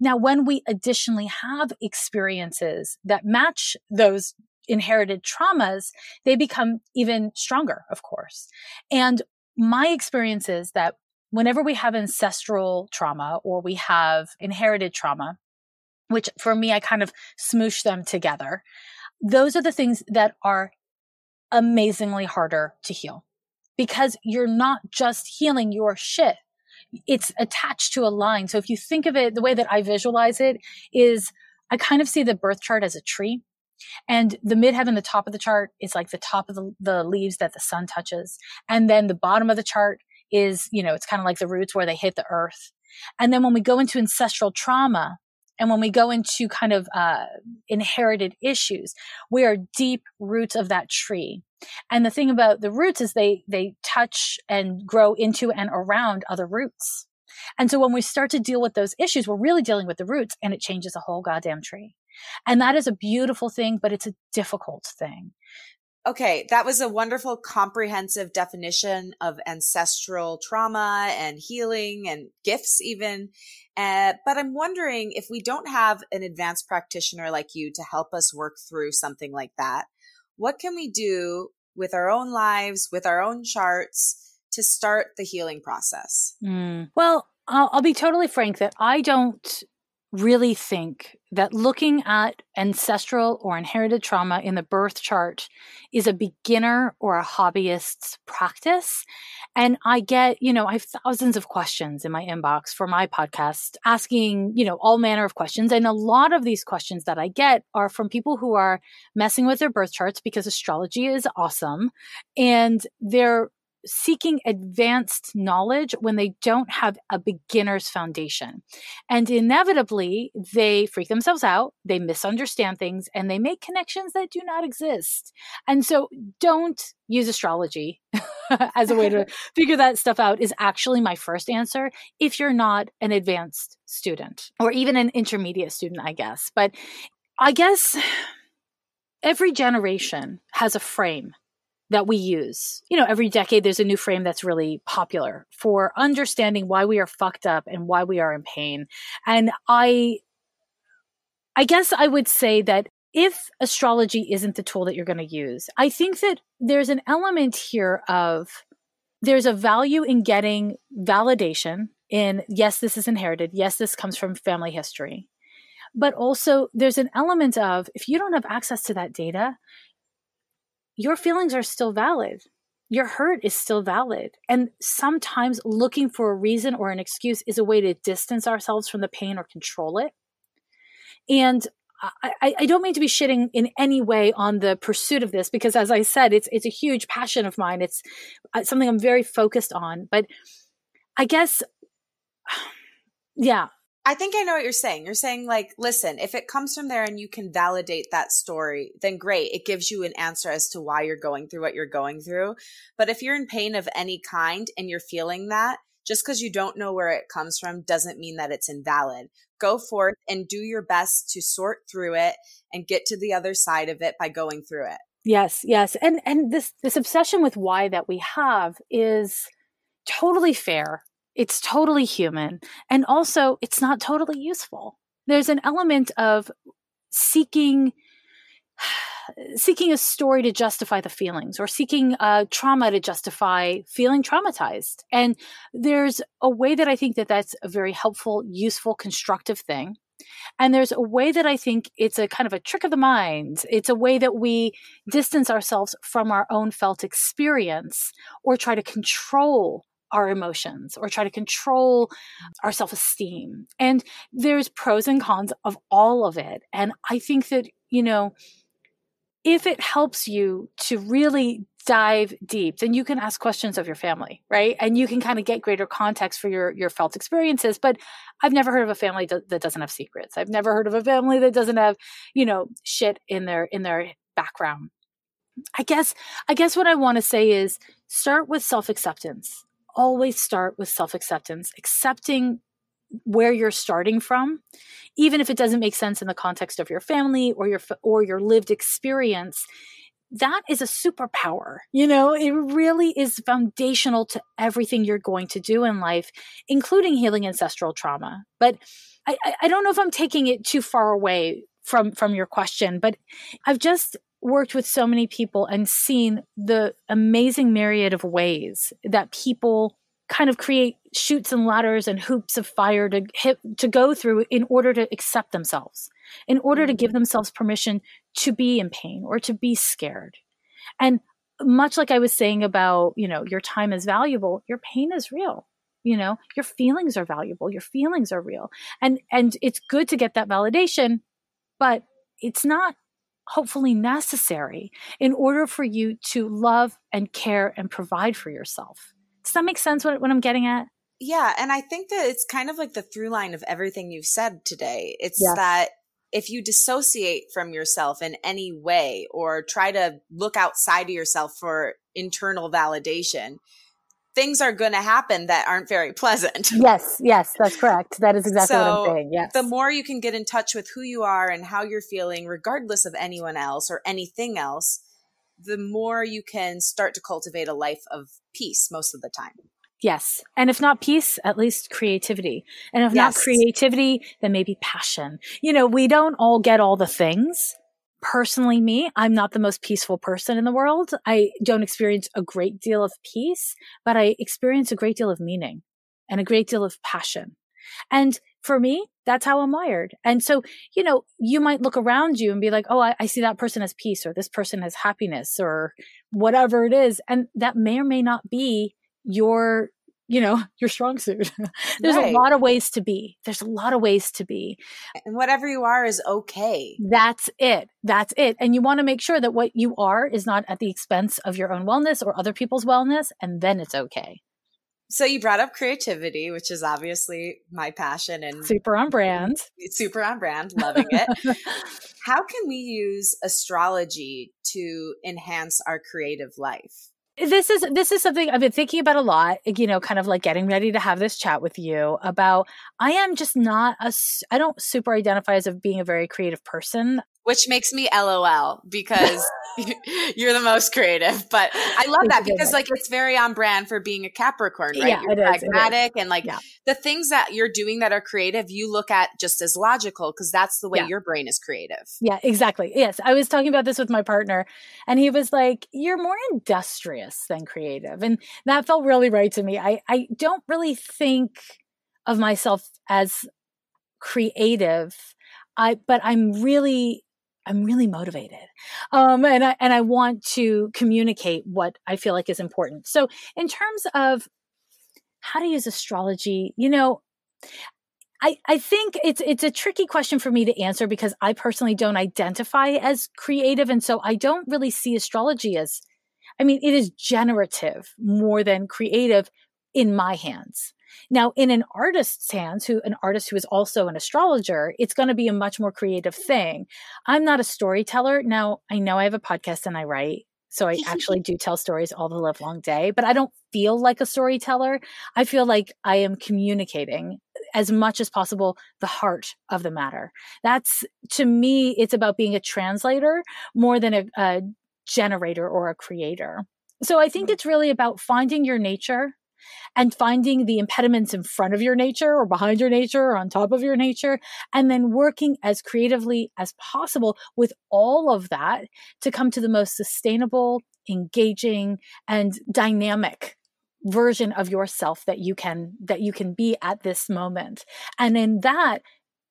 Now, when we additionally have experiences that match those inherited traumas, they become even stronger, of course. And my experience is that whenever we have ancestral trauma or we have inherited trauma, which for me, I kind of smoosh them together, those are the things that are amazingly harder to heal because you're not just healing your shit. It's attached to a line. So if you think of it, the way that I visualize it is I kind of see the birth chart as a tree And the midheaven, the top of the chart, is like the top of the, the leaves that the sun touches. And then the bottom of the chart is, you know, it's kind of like the roots where they hit the earth. And then when we go into ancestral trauma, and when we go into kind of uh, inherited issues, we are deep roots of that tree. And the thing about the roots is they they touch and grow into and around other roots. And so when we start to deal with those issues, we're really dealing with the roots and it changes a whole goddamn tree. And that is a beautiful thing, but it's a difficult thing.
Okay, that was a wonderful comprehensive definition of ancestral trauma and healing and gifts, even. Uh, but I'm wondering if we don't have an advanced practitioner like you to help us work through something like that, what can we do with our own lives, with our own charts to start the healing process?
Mm. Well, I'll, I'll be totally frank that I don't really think that looking at ancestral or inherited trauma in the birth chart is a beginner or a hobbyist's practice. And I get, you know, I have thousands of questions in my inbox for my podcast asking, you know, all manner of questions. And a lot of these questions that I get are from people who are messing with their birth charts because astrology is awesome and they're seeking advanced knowledge when they don't have a beginner's foundation. And inevitably, they freak themselves out, they misunderstand things, and they make connections that do not exist. And so, don't use astrology as a way to figure that stuff out, is actually my first answer if you're not an advanced student or even an intermediate student, I guess. But I guess every generation has a frame that we use. You know, every decade there's a new frame that's really popular for understanding why we are fucked up and why we are in pain. And I I guess I would say that if astrology isn't the tool that you're going to use, I think that there's an element here of there's a value in getting validation in yes, this is inherited. Yes, this comes from family history. But also there's an element of if you don't have access to that data, your feelings are still valid. Your hurt is still valid. And sometimes looking for a reason or an excuse is a way to distance ourselves from the pain or control it. And I, I, don't mean to be shitting in any way on the pursuit of this because, as I said, it's it's a huge passion of mine. It's uh, something I'm very focused on. But I guess, yeah,
I think I know what you're saying. You're saying, like, listen, if it comes from there and you can validate that story, then great. It gives you an answer as to why you're going through what you're going through. But if you're in pain of any kind and you're feeling that, just because you don't know where it comes from doesn't mean that it's invalid. Go forth and do your best to sort through it and get to the other side of it by going through it.
Yes, yes. And and this this obsession with why that we have is totally fair it's totally human. And also, it's not totally useful. There's an element of seeking seeking a story to justify the feelings or seeking a trauma to justify feeling traumatized and there's a way that i think that that's a very helpful useful constructive thing and there's a way that i think it's a kind of a trick of the mind it's a way that we distance ourselves from our own felt experience or try to control our emotions or try to control our self esteem. And there's pros and cons of all of it. And I think that, you know, if it helps you to really dive deep, then you can ask questions of your family, right? And you can kind of get greater context for your your felt experiences. But I've never heard of a family that doesn't have secrets. I've never heard of a family that doesn't have, you know, shit in their in their background. I guess I guess what I want to say is start with self-acceptance always start with self acceptance, accepting where you're starting from even if it doesn't make sense in the context of your family or your or your lived experience that is a superpower you know? It really is foundational to everything you're going to do in life including healing ancestral trauma. But i i don't know if i'm taking it too far away from from your question but i've just worked with so many people and seen the amazing myriad of ways that people kind of create chutes and ladders and hoops of fire to hit to go through in order to accept themselves in order to give mm-hmm. themselves permission to be in pain or to be scared and much like i was saying about you know your time is valuable your pain is real you know your feelings are valuable your feelings are real and and it's good to get that validation but it's not hopefully necessary in order for you to love and care and provide for yourself. Does that make sense what, what I'm getting at?
Yeah. And I think that it's kind of like the through line of everything you've said today. It's yes. that if you dissociate from yourself in any way or try to look outside of yourself for internal validation, things are going to happen that aren't very pleasant.
Yes, yes, that's correct. That is exactly so what I'm saying. Yes.
The more you can get in touch with who you are and how you're feeling, regardless of anyone else or anything else, the more you can start to cultivate a life of peace most of the time.
Yes. And if not peace, at least creativity. And if yes. not creativity, then maybe passion. You know, we don't all get all the things, personally me, I'm not the most peaceful person in the world. I don't experience a great deal of peace, but I experience a great deal of meaning and a great deal of passion. And for me, that's how I'm wired. And so, you know, you might look around you and be like, oh, I, I, see that person has peace or this person has happiness or whatever it is. And that may or may not be your you know your strong suit. There's right. a lot of ways to be. There's a lot of ways to be.
And whatever you are is okay.
That's it. That's it. And you want to make sure that what you are is not at the expense of your own wellness or other people's wellness and then it's okay.
So you brought up creativity which is obviously my passion and
super on brand.
super on brand. Loving it. How can we use astrology to enhance our creative life
this is this is something I've been thinking about a lot, you know, kind of like getting ready to have this chat with you about I am just not a I don't super identify as of being a very creative person
which makes me LOL because you're the most creative. But I love that because like it's very on brand for being a Capricorn, right? Yeah, you're pragmatic and like yeah. the things that you're doing that are creative, you look at just as logical because that's the way yeah. your brain is creative.
Yeah, exactly. Yes. I was talking about this with my partner and he was like, You're more industrious than creative. And that felt really right to me. I, I don't really think of myself as creative. I, but I'm really I'm really motivated. Um, and I, and I want to communicate what I feel like is important. So in terms of how to use astrology, you know, I, I think it's it's a tricky question for me to answer because I personally don't identify as creative. And so I don't really see astrology as I mean, it is generative more than creative in my hands. Now, in an artist's hands, who an artist who is also an astrologer, it's going to be a much more creative thing. I'm not a storyteller. Now, I know I have a podcast and I write. So I actually do tell stories all the live long day, but I don't feel like a storyteller. I feel like I am communicating as much as possible the heart of the matter. That's to me, it's about being a translator more than a, a generator or a creator. So I think mm-hmm. it's really about finding your nature and finding the impediments in front of your nature or behind your nature or on top of your nature, and then working as creatively as possible with all of that to come to the most sustainable, engaging, and dynamic version of yourself that you can that you can be at this moment. And in that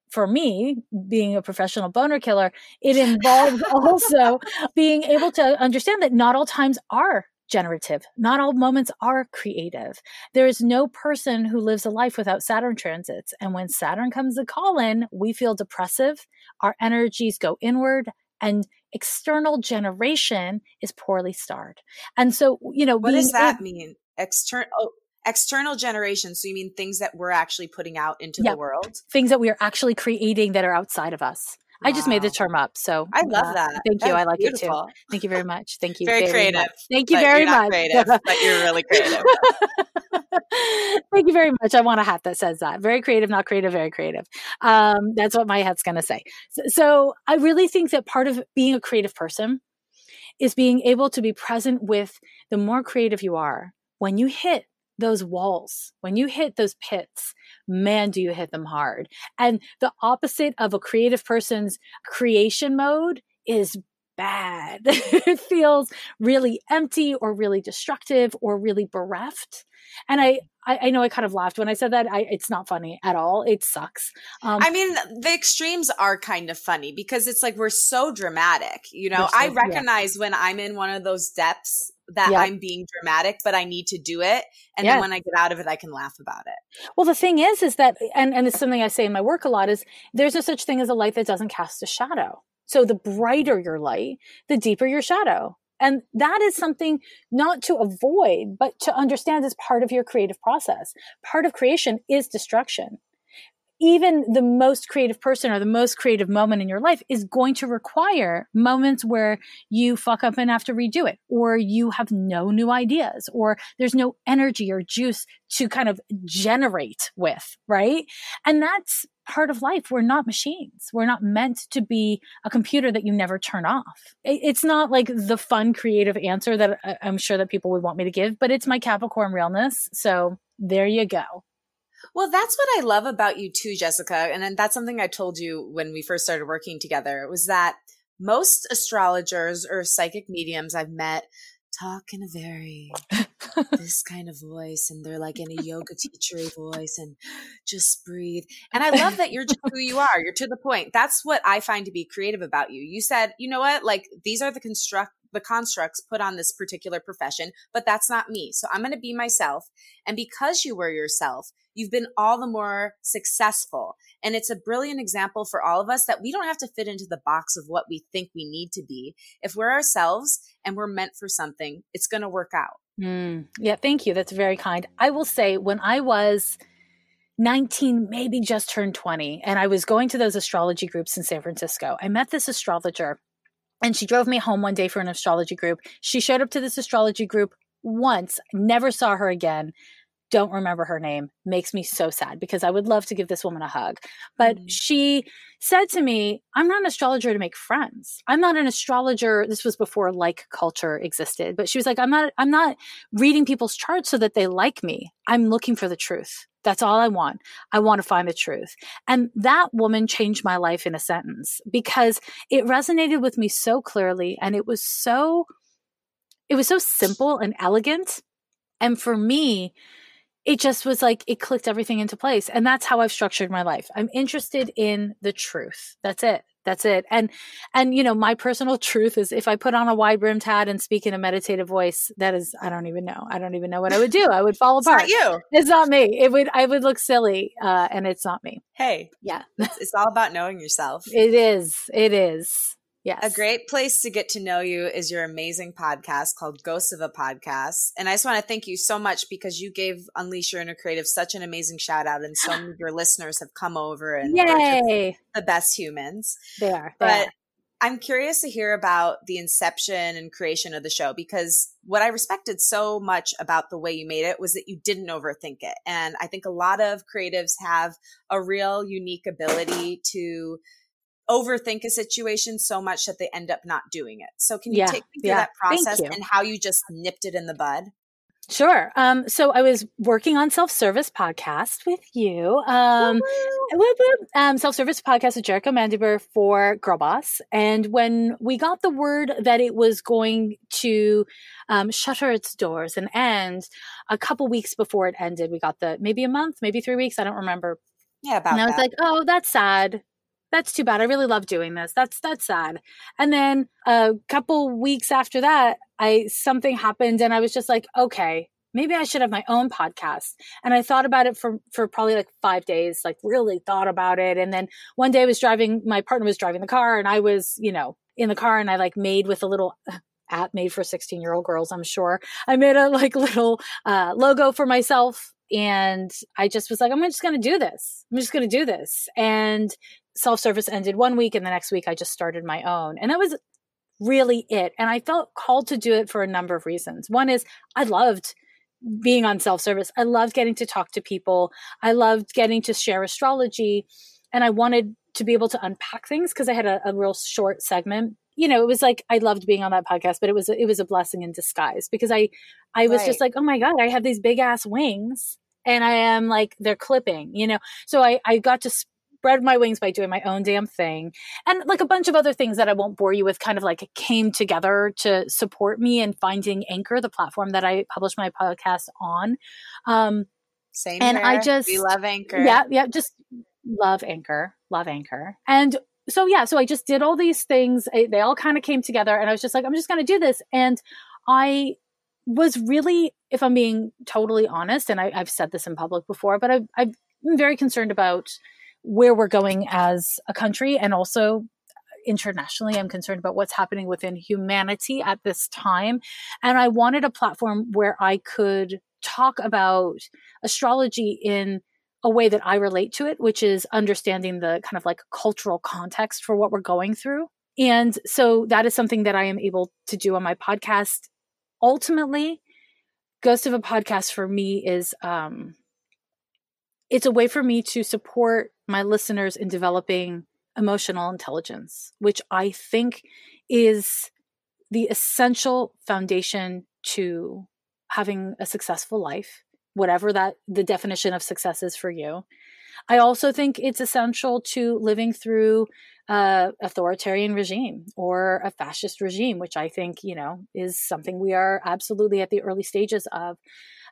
for me, being a professional boner killer, it involves also being able to understand that not all times are generative. Not all moments are creative. There is no person who lives a life without Saturn transits. And when Saturn comes to call in, we feel depressive, our energies go inward, and external generation is poorly starred. And so, you know,
what does that mean? External. Oh, external generation. So you mean things that we're actually putting out into yeah, the world?
Things that we are actually creating that are outside of us. I just made the term up. So
I love uh, that.
Thank you. I like beautiful. it too. Thank you very much. Thank you.
Very, very creative. Much.
Thank you very much.
Creative, but you're really creative.
Thank you very much. I want a hat that says that. Very creative, not creative, very creative. Um, that's what my hat's going to say. So, so I really think that part of being a creative person is being able to be present with the more creative you are. When you hit those walls, when you hit those pits, man, do you hit them hard. And the opposite of a creative person's creation mode is bad. it feels really empty or really destructive or really bereft. And I, I, I, know I kind of laughed when I said that. I, it's not funny at all. It sucks.
Um, I mean, the extremes are kind of funny because it's like we're so dramatic. You know, so, I recognize yeah. when I'm in one of those depths that yep. I'm being dramatic, but I need to do it. And yeah. then when I get out of it, I can laugh about it.
Well, the thing is, is that, and, and it's something I say in my work a lot is there's no such thing as a light that doesn't cast a shadow. So the brighter your light, the deeper your shadow. And that is something not to avoid, but to understand as part of your creative process. Part of creation is destruction even the most creative person or the most creative moment in your life is going to require moments where you fuck up and have to redo it, or you have no new ideas, or there's no energy or juice to kind of generate with, right? And that's part of life. We're not machines. We're not meant to be a computer that you never turn off. It's not like the fun creative answer that uh, I'm sure that people would want me to give, but it's my Capricorn realness. So there you go.
Well, that's what I love about you too, Jessica. And then that's something I told you when we first started working together was that most astrologers or psychic mediums I've met talk in a very this kind of voice and they're like in a yoga teachery voice and just breathe. And I love that you're just who you are. You're to the point. That's what I find to be creative about you. You said, you know what? Like these are the construct the constructs put on this particular profession, but that's not me. So I'm going to be myself. And because you were yourself, you've been all the more successful. And it's a brilliant example for all of us that we don't have to fit into the box of what we think we need to be. If we're ourselves and we're meant for something, it's going to work out.
Mm, yeah, thank you. That's very kind. I will say, when I was 19, maybe just turned 20, and I was going to those astrology groups in San Francisco, I met this astrologer and she drove me home one day for an astrology group. She showed up to this astrology group once, never saw her again don't remember her name makes me so sad because I would love to give this woman a hug. But mm. she said to me, I'm not an astrologer to make friends. I'm not an astrologer. This was before like culture existed, but she was like, I'm not, I'm not reading people's charts so that they like me. I'm looking for the truth. That's all I want. I want to find the truth. And that woman changed my life in a sentence because it resonated with me so clearly and it was so, it was so simple and elegant. And for me, it just was like it clicked everything into place and that's how i've structured my life. I'm interested in the truth. That's it. That's it. And and you know my personal truth is if i put on a wide brimmed hat and speak in a meditative voice that is i don't even know. I don't even know what i would do. I would fall apart
it's not you.
It's not me. It would i would look silly uh, and it's not me.
Hey
yeah.
it's, it's all about knowing yourself.
It is. It is Yes.
A great place to get to know you is your amazing podcast called Ghosts of a Podcast. And I just want to thank you so much because you gave Unleash Your Inner Creative such an amazing shout out. And so many of your listeners have come over and
Yay.
the best humans.
They are. They
but
are.
I'm curious to hear about the inception and creation of the show because what I respected so much about the way you made it was that you didn't overthink it. And I think a lot of creatives have a real unique ability to overthink a situation so much that they end up not doing it. So can you yeah, take me through yeah. that process and how you just nipped it in the bud?
Sure. Um, so I was working on self-service podcast with you. Um, um, self-service podcast with Jerico Mandybur for Girlboss. And when we got the word that it was going to um, shutter its doors and end a couple weeks before it ended, we got the maybe a month, maybe three weeks. I don't remember.
Yeah, about
and I was
that.
like, oh, that's sad that's too bad. I really love doing this. That's that's sad. And then a couple weeks after that, I something happened and I was just like, okay, maybe I should have my own podcast. And I thought about it for for probably like 5 days, like really thought about it. And then one day I was driving my partner was driving the car and I was, you know, in the car and I like made with a little app made for 16 year old girls, I'm sure. I made a like little uh, logo for myself and I just was like, I'm just going to do this. I'm just going to do this. And self service ended one week and the next week I just started my own. And that was really it. And I felt called to do it for a number of reasons. One is I loved being on self service. I loved getting to talk to people. I loved getting to share astrology. And I wanted to be able to unpack things because I had a, a real short segment you know, it was like I loved being on that podcast, but it was it was a blessing in disguise because I I was right. just like, oh my god, I have these big ass wings, and I am like they're clipping, you know. So I I got to spread my wings by doing my own damn thing. And like a bunch of other things that I won't bore you with kind of like came together to support me in finding Anchor, the platform that I publish my podcast on. Um,
Same and here. I just we love Anchor.
Yeah, yeah, just love Anchor, love Anchor. And so yeah, so I just did all these things. They all kind of came together, and I was just like, I'm just going to do this. And I was really, if I'm being totally honest, and I, have said this in public before, but I, I'm very concerned about where we're going as a country and also internationally. I'm concerned about what's happening within humanity at this time. And I wanted a platform where I could talk about astrology in a way that I relate to it, which is understanding the kind of like cultural context for what we're going through. And so that is something that I am able to do on my podcast. Ultimately, Ghost of a Podcast for me is um it's a way for me to support my listeners in developing emotional intelligence, which I think is the essential foundation to having a successful life, whatever that the definition of success is for you. I also think it's essential to living through uh, authoritarian regime or a fascist regime, which I think, you know, is something we are absolutely at the early stages of.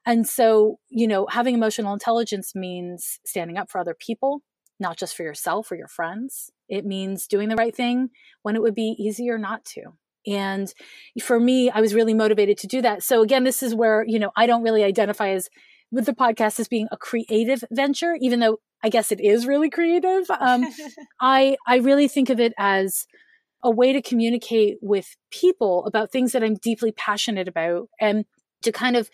And so, you know, having emotional intelligence means standing up for other people, not just for yourself or your friends. It means doing the right thing when it would be easier not to. And for me, I was really motivated to do that. So again, this is where, you know, I don't really identify as with the podcast as being a creative venture, even though I guess it is really creative. Um, I I really think of it as a way to communicate with people about things that I'm deeply passionate about, and to kind of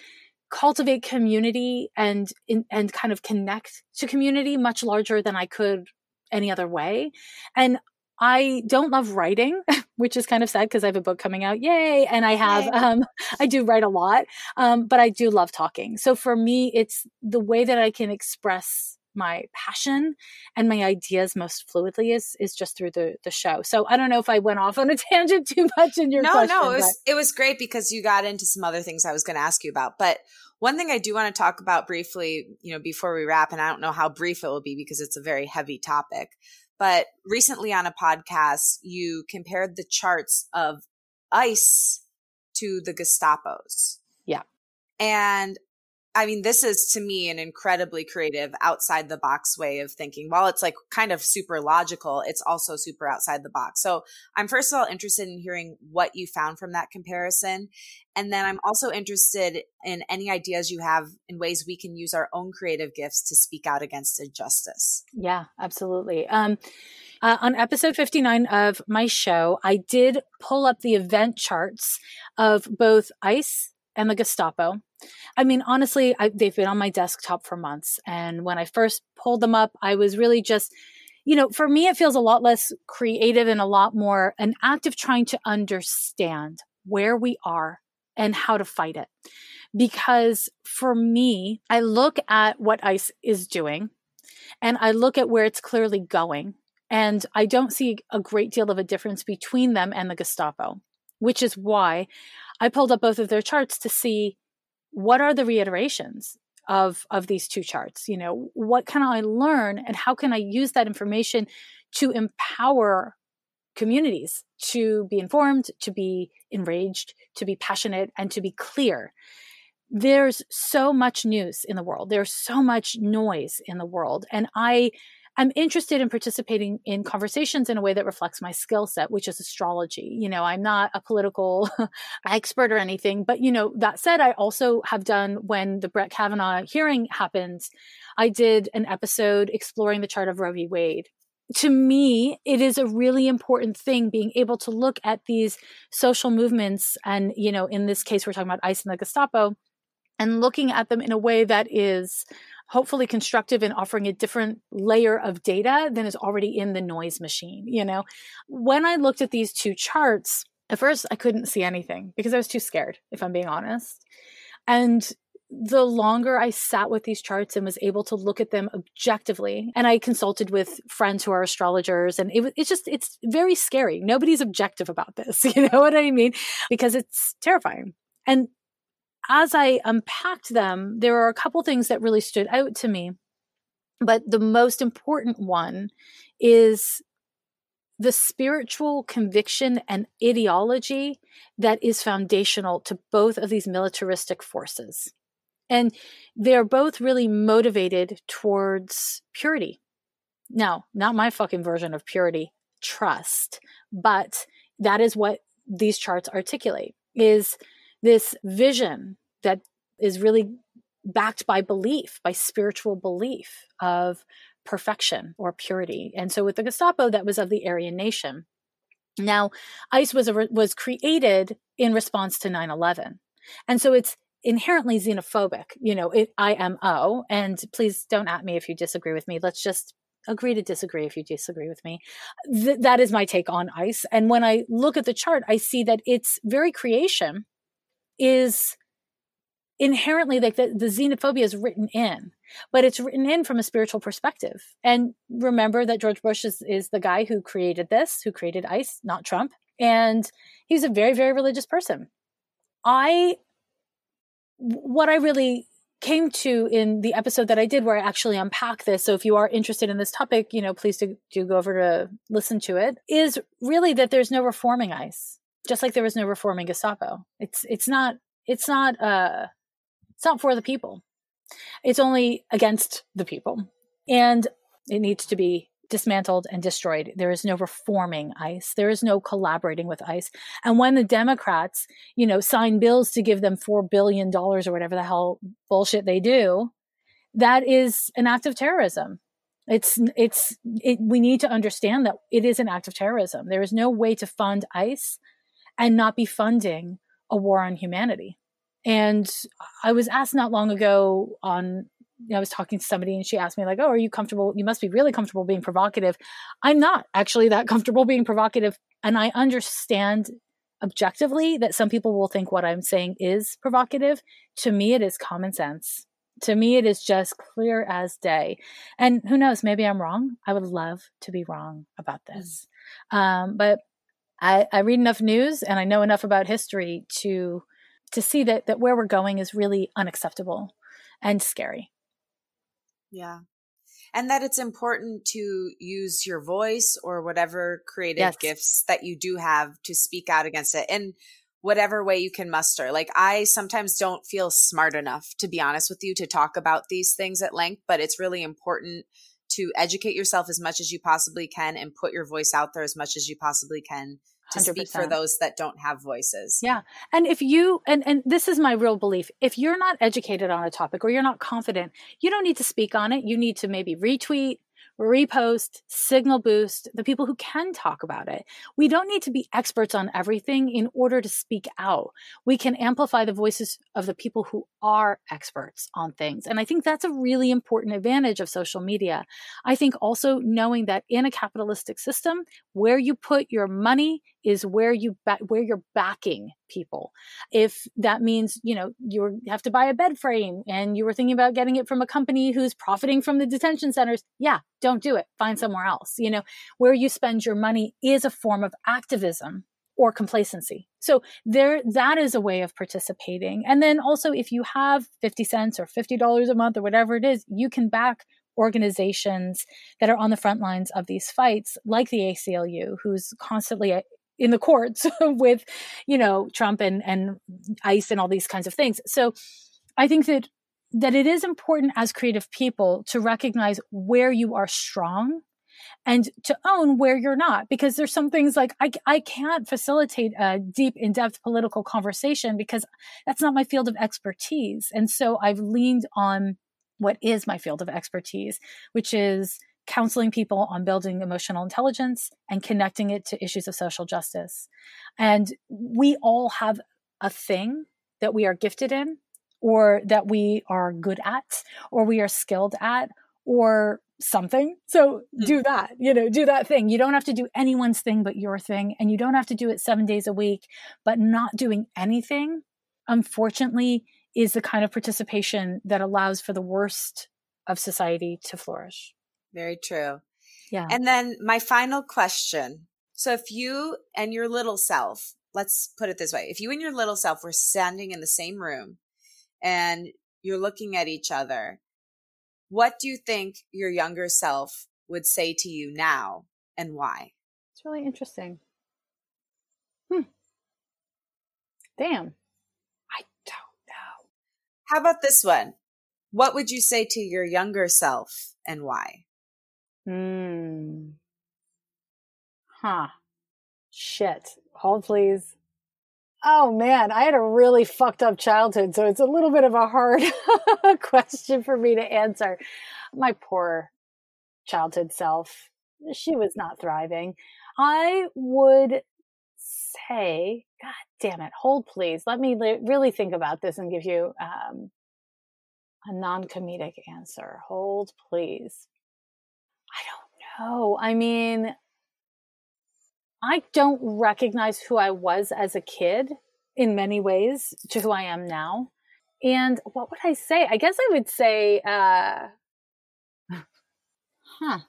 cultivate community and and kind of connect to community much larger than I could any other way. And I don't love writing, which is kind of sad because I have a book coming out. Yay. And I have, um, I do write a lot, um, but I do love talking. So for me, it's the way that I can express my passion and my ideas most fluidly is is just through the the show. So I don't know if I went off on a tangent too much in your
no,
question.
No, it was but. it was great because you got into some other things I was going to ask you about. But one thing I do want to talk about briefly, you know, before we wrap, and I don't know how brief it will be because it's a very heavy topic. But recently on a podcast, you compared the charts of ICE to the Gestapo's.
Yeah.
And I mean, this is to me an incredibly creative, outside the box way of thinking. While it's like kind of super logical, it's also super outside the box. So I'm first of all interested in hearing what you found from that comparison. And then I'm also interested in any ideas you have in ways we can use our own creative gifts to speak out against injustice.
Yeah, absolutely. Um, uh, on episode 59 of my show, I did pull up the event charts of both ICE and the Gestapo I mean, honestly, I, they've been on my desktop for months. And when I first pulled them up, I was really just, you know, for me, it feels a lot less creative and a lot more an act of trying to understand where we are and how to fight it. Because for me, I look at what ICE is doing and I look at where it's clearly going. And I don't see a great deal of a difference between them and the Gestapo, which is why I pulled up both of their charts to see what are the reiterations of of these two charts you know what can i learn and how can i use that information to empower communities to be informed to be enraged to be passionate and to be clear. There's so much news in the world. There's so much noise in the world. And i I'm interested in participating in conversations in a way that reflects my skill set, which is astrology. You know, I'm not a political expert or anything, but you know, that said, I also have done when the Brett Kavanaugh hearing happened, I did an episode exploring the chart of Roe v. Wade. To me, it is a really important thing being able to look at these social movements. And, you know, in this case, we're talking about ICE and the Gestapo and looking at them in a way that is hopefully constructive in offering a different layer of data than is already in the noise machine you know when i looked at these two charts at first i couldn't see anything because i was too scared if i'm being honest and the longer I sat with these charts and was able to look at them objectively, and I consulted with friends who are astrologers, and it, was, it's just, it's very scary. Nobody's objective about this. You know what I mean? Because it's terrifying. And as I unpacked them, there are a couple things that really stood out to me. But the most important one is the spiritual conviction and ideology that is foundational to both of these militaristic forces. And they're both really motivated towards purity. Now, not my fucking version of purity, trust, but that is what these charts articulate is this vision that is really backed by belief, by spiritual belief of perfection or purity. And so with the Gestapo, that was of the Aryan nation. Now, ICE was a, was created in response to 9/11. And so it's inherently xenophobic, you know, it IMO and please don't at me if you disagree with me. Let's just agree to disagree if you disagree with me. Th- that is my take on ICE. And when I look at the chart, I see that its very creation is inherently like the, the xenophobia is written in, but it's written in from a spiritual perspective. And remember that George Bush is, is the guy who created this, who created ICE, not Trump. And he's a very, very religious person. I, what I really came to in the episode that I did where I actually unpack this. So if you are interested in this topic, you know, please do, do go over to listen to it is really that there's no reforming ICE, just like there was no reforming Gestapo. It's, it's not, it's not, uh, it's not for the people. It's only against the people. And it needs to be dismantled and destroyed. There is no reforming ICE. There is no collaborating with ICE. And when the Democrats, you know, sign bills to give them $4 billion or whatever the hell bullshit they do, that is an act of terrorism. It's, it's, it, we need to understand that it is an act of terrorism. There is no way to fund ICE and not be funding a war on humanity. And I was asked not long ago on I was talking to somebody and she asked me like, "Oh, are you comfortable? You must be really comfortable being provocative." I'm not actually that comfortable being provocative, and I understand objectively that some people will think what I'm saying is provocative. To me, it is common sense. To me, it is just clear as day. And who knows? Maybe I'm wrong. I would love to be wrong about this, mm. um, but I, I read enough news and I know enough about history to to see that that where we're going is really unacceptable and scary.
Yeah. And that it's important to use your voice or whatever creative yes. gifts that you do have to speak out against it in whatever way you can muster. Like, I sometimes don't feel smart enough, to be honest with you, to talk about these things at length, but it's really important to educate yourself as much as you possibly can and put your voice out there as much as you possibly can to 100%. speak for those that don't have voices.
Yeah. And if you and and this is my real belief, if you're not educated on a topic or you're not confident, you don't need to speak on it. You need to maybe retweet, repost, signal boost, the people who can talk about it. We don't need to be experts on everything in order to speak out. We can amplify the voices of the people who are experts on things. And I think that's a really important advantage of social media. I think also knowing that in a capitalistic system, where you put your money is where you ba- where you're backing people. If that means, you know, you have to buy a bed frame and you were thinking about getting it from a company who's profiting from the detention centers, yeah, don't do it. Find somewhere else. You know, where you spend your money is a form of activism or complacency. So there that is a way of participating. And then also if you have 50 cents or $50 a month or whatever it is, you can back organizations that are on the front lines of these fights like the ACLU who's constantly uh, in the courts with, you know, Trump and, and ICE and all these kinds of things. So I think that that it is important as creative people to recognize where you are strong and to own where you're not because there's some things like I, I can't facilitate a deep in-depth political conversation because that's not my field of expertise and so i've leaned on what is my field of expertise which is counseling people on building emotional intelligence and connecting it to issues of social justice. And we all have a thing that we are gifted in, or that we are good at, or we are skilled at, or something. So hmm. do that, you know, do that thing. You don't have to do anyone's thing but your thing, and you don't have to do it seven days a week, but not doing anything, unfortunately, is the kind of participation that allows for the worst of society to flourish.
Very true. Yeah. And then my final question. So if you and your little self, let's put it this way. If you and your little self were standing in the same room and you're looking at each other, what do you think your younger self would say to you now and why?
It's really interesting. Hmm. Damn. I don't know.
How about this one? What would you say to your younger self and why?
Hmm. Huh. Shit. Hold, please. Oh man, I had a really fucked up childhood, so it's a little bit of a hard question for me to answer. My poor childhood self, she was not thriving. I would say, God damn it, hold please. Let me li- really think about this and give you um, a non comedic answer. Hold please. I don't know. I mean, I don't recognize who I was as a kid in many ways to who I am now. And what would I say? I guess I would say, uh, huh.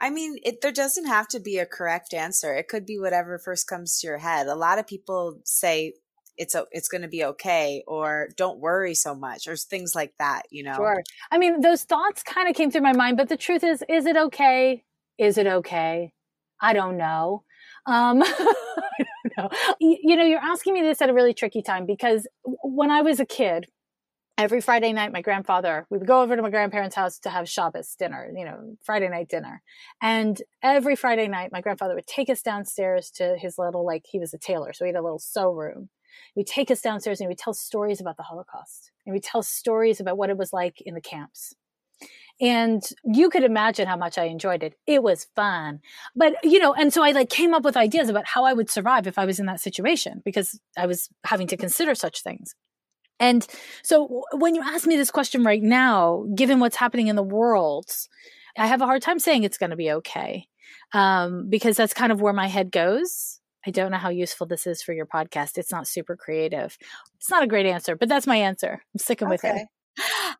I mean, it, there doesn't have to be a correct answer. It could be whatever first comes to your head. A lot of people say it's a, it's going to be okay or don't worry so much or things like that, you know.
Sure. I mean, those thoughts kind of came through my mind, but the truth is is it okay? Is it okay? I don't know. Um, I don't know. You, you know, you're asking me this at a really tricky time because when I was a kid, every Friday night, my grandfather, we would go over to my grandparents' house to have Shabbos dinner, you know, Friday night dinner. And every Friday night, my grandfather would take us downstairs to his little, like, he was a tailor, so he had a little sew room. He'd take us downstairs and would tell stories about the Holocaust. And we'd tell stories about what it was like in the camps. And you could imagine how much I enjoyed it. It was fun. But, you know, and so I like came up with ideas about how I would survive if I was in that situation because I was having to consider such things. And so when you ask me this question right now, given what's happening in the world, I have a hard time saying it's going to be okay um, because that's kind of where my head goes. I don't know how useful this is for your podcast. It's not super creative. It's not a great answer, but that's my answer. I'm sticking okay. with it.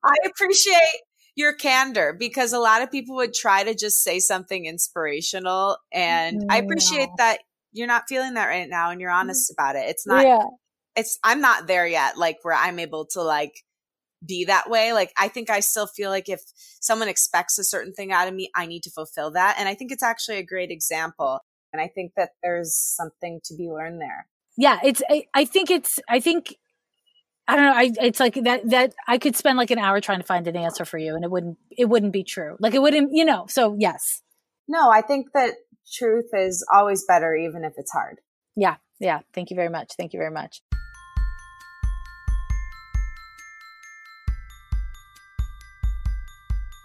I appreciate your candor because a lot of people would try to just say something inspirational. And I appreciate that you're not feeling that right now and you're mm. honest about it. It's not yeah it's I'm not there yet, like where I'm able to like be that way. Like I think I still feel like if someone expects a certain thing out of me, I need to fulfill that. And I think it's actually a great example. And I think that there's something to be learned there.
Yeah, it's I, I think it's I think I don't know. I it's like that that I could spend like an hour trying to find an answer for you and it wouldn't it wouldn't be true. Like it wouldn't, you know. So, yes.
No, I think that truth is always better even if it's hard.
Yeah. Yeah. Thank you very much. Thank you very much.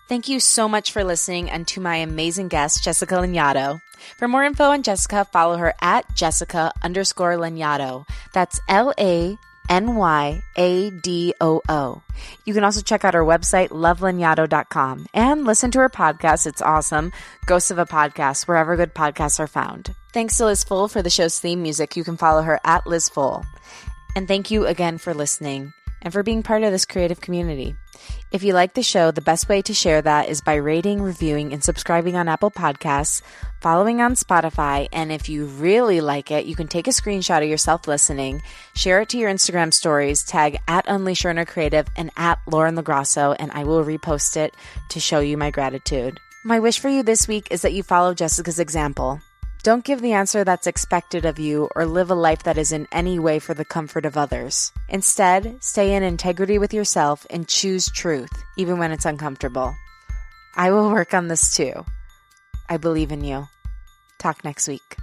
Thank you so much for listening and to my amazing guest, Jessica Lanyadoo. For more info on Jessica, follow her at Jessica underscore Lanyadoo. That's L A N Y A D O O. You can also check out her website, lovelanyadoo.com, and listen to her podcast. It's awesome. Ghosts of a Podcast, wherever good podcasts are found. Thanks to Liz Full for the show's theme music. You can follow her at Liz Full. And thank you again for listening and for being part of this creative community. If you like the show, the best way to share that is by rating, reviewing, and subscribing on Apple Podcasts, following on Spotify, and if you really like it, you can take a screenshot of yourself listening, share it to your Instagram stories, tag at Unleash Your Inner Creative and at Lauren LoGrasso, and I will repost it to show you my gratitude. My wish for you this week is that you follow Jessica's example. Don't give the answer that's expected of you or live a life that is in any way for the comfort of others. Instead, stay in integrity with yourself and choose truth, even when it's uncomfortable. I will work on this too. I believe in you. Talk next week.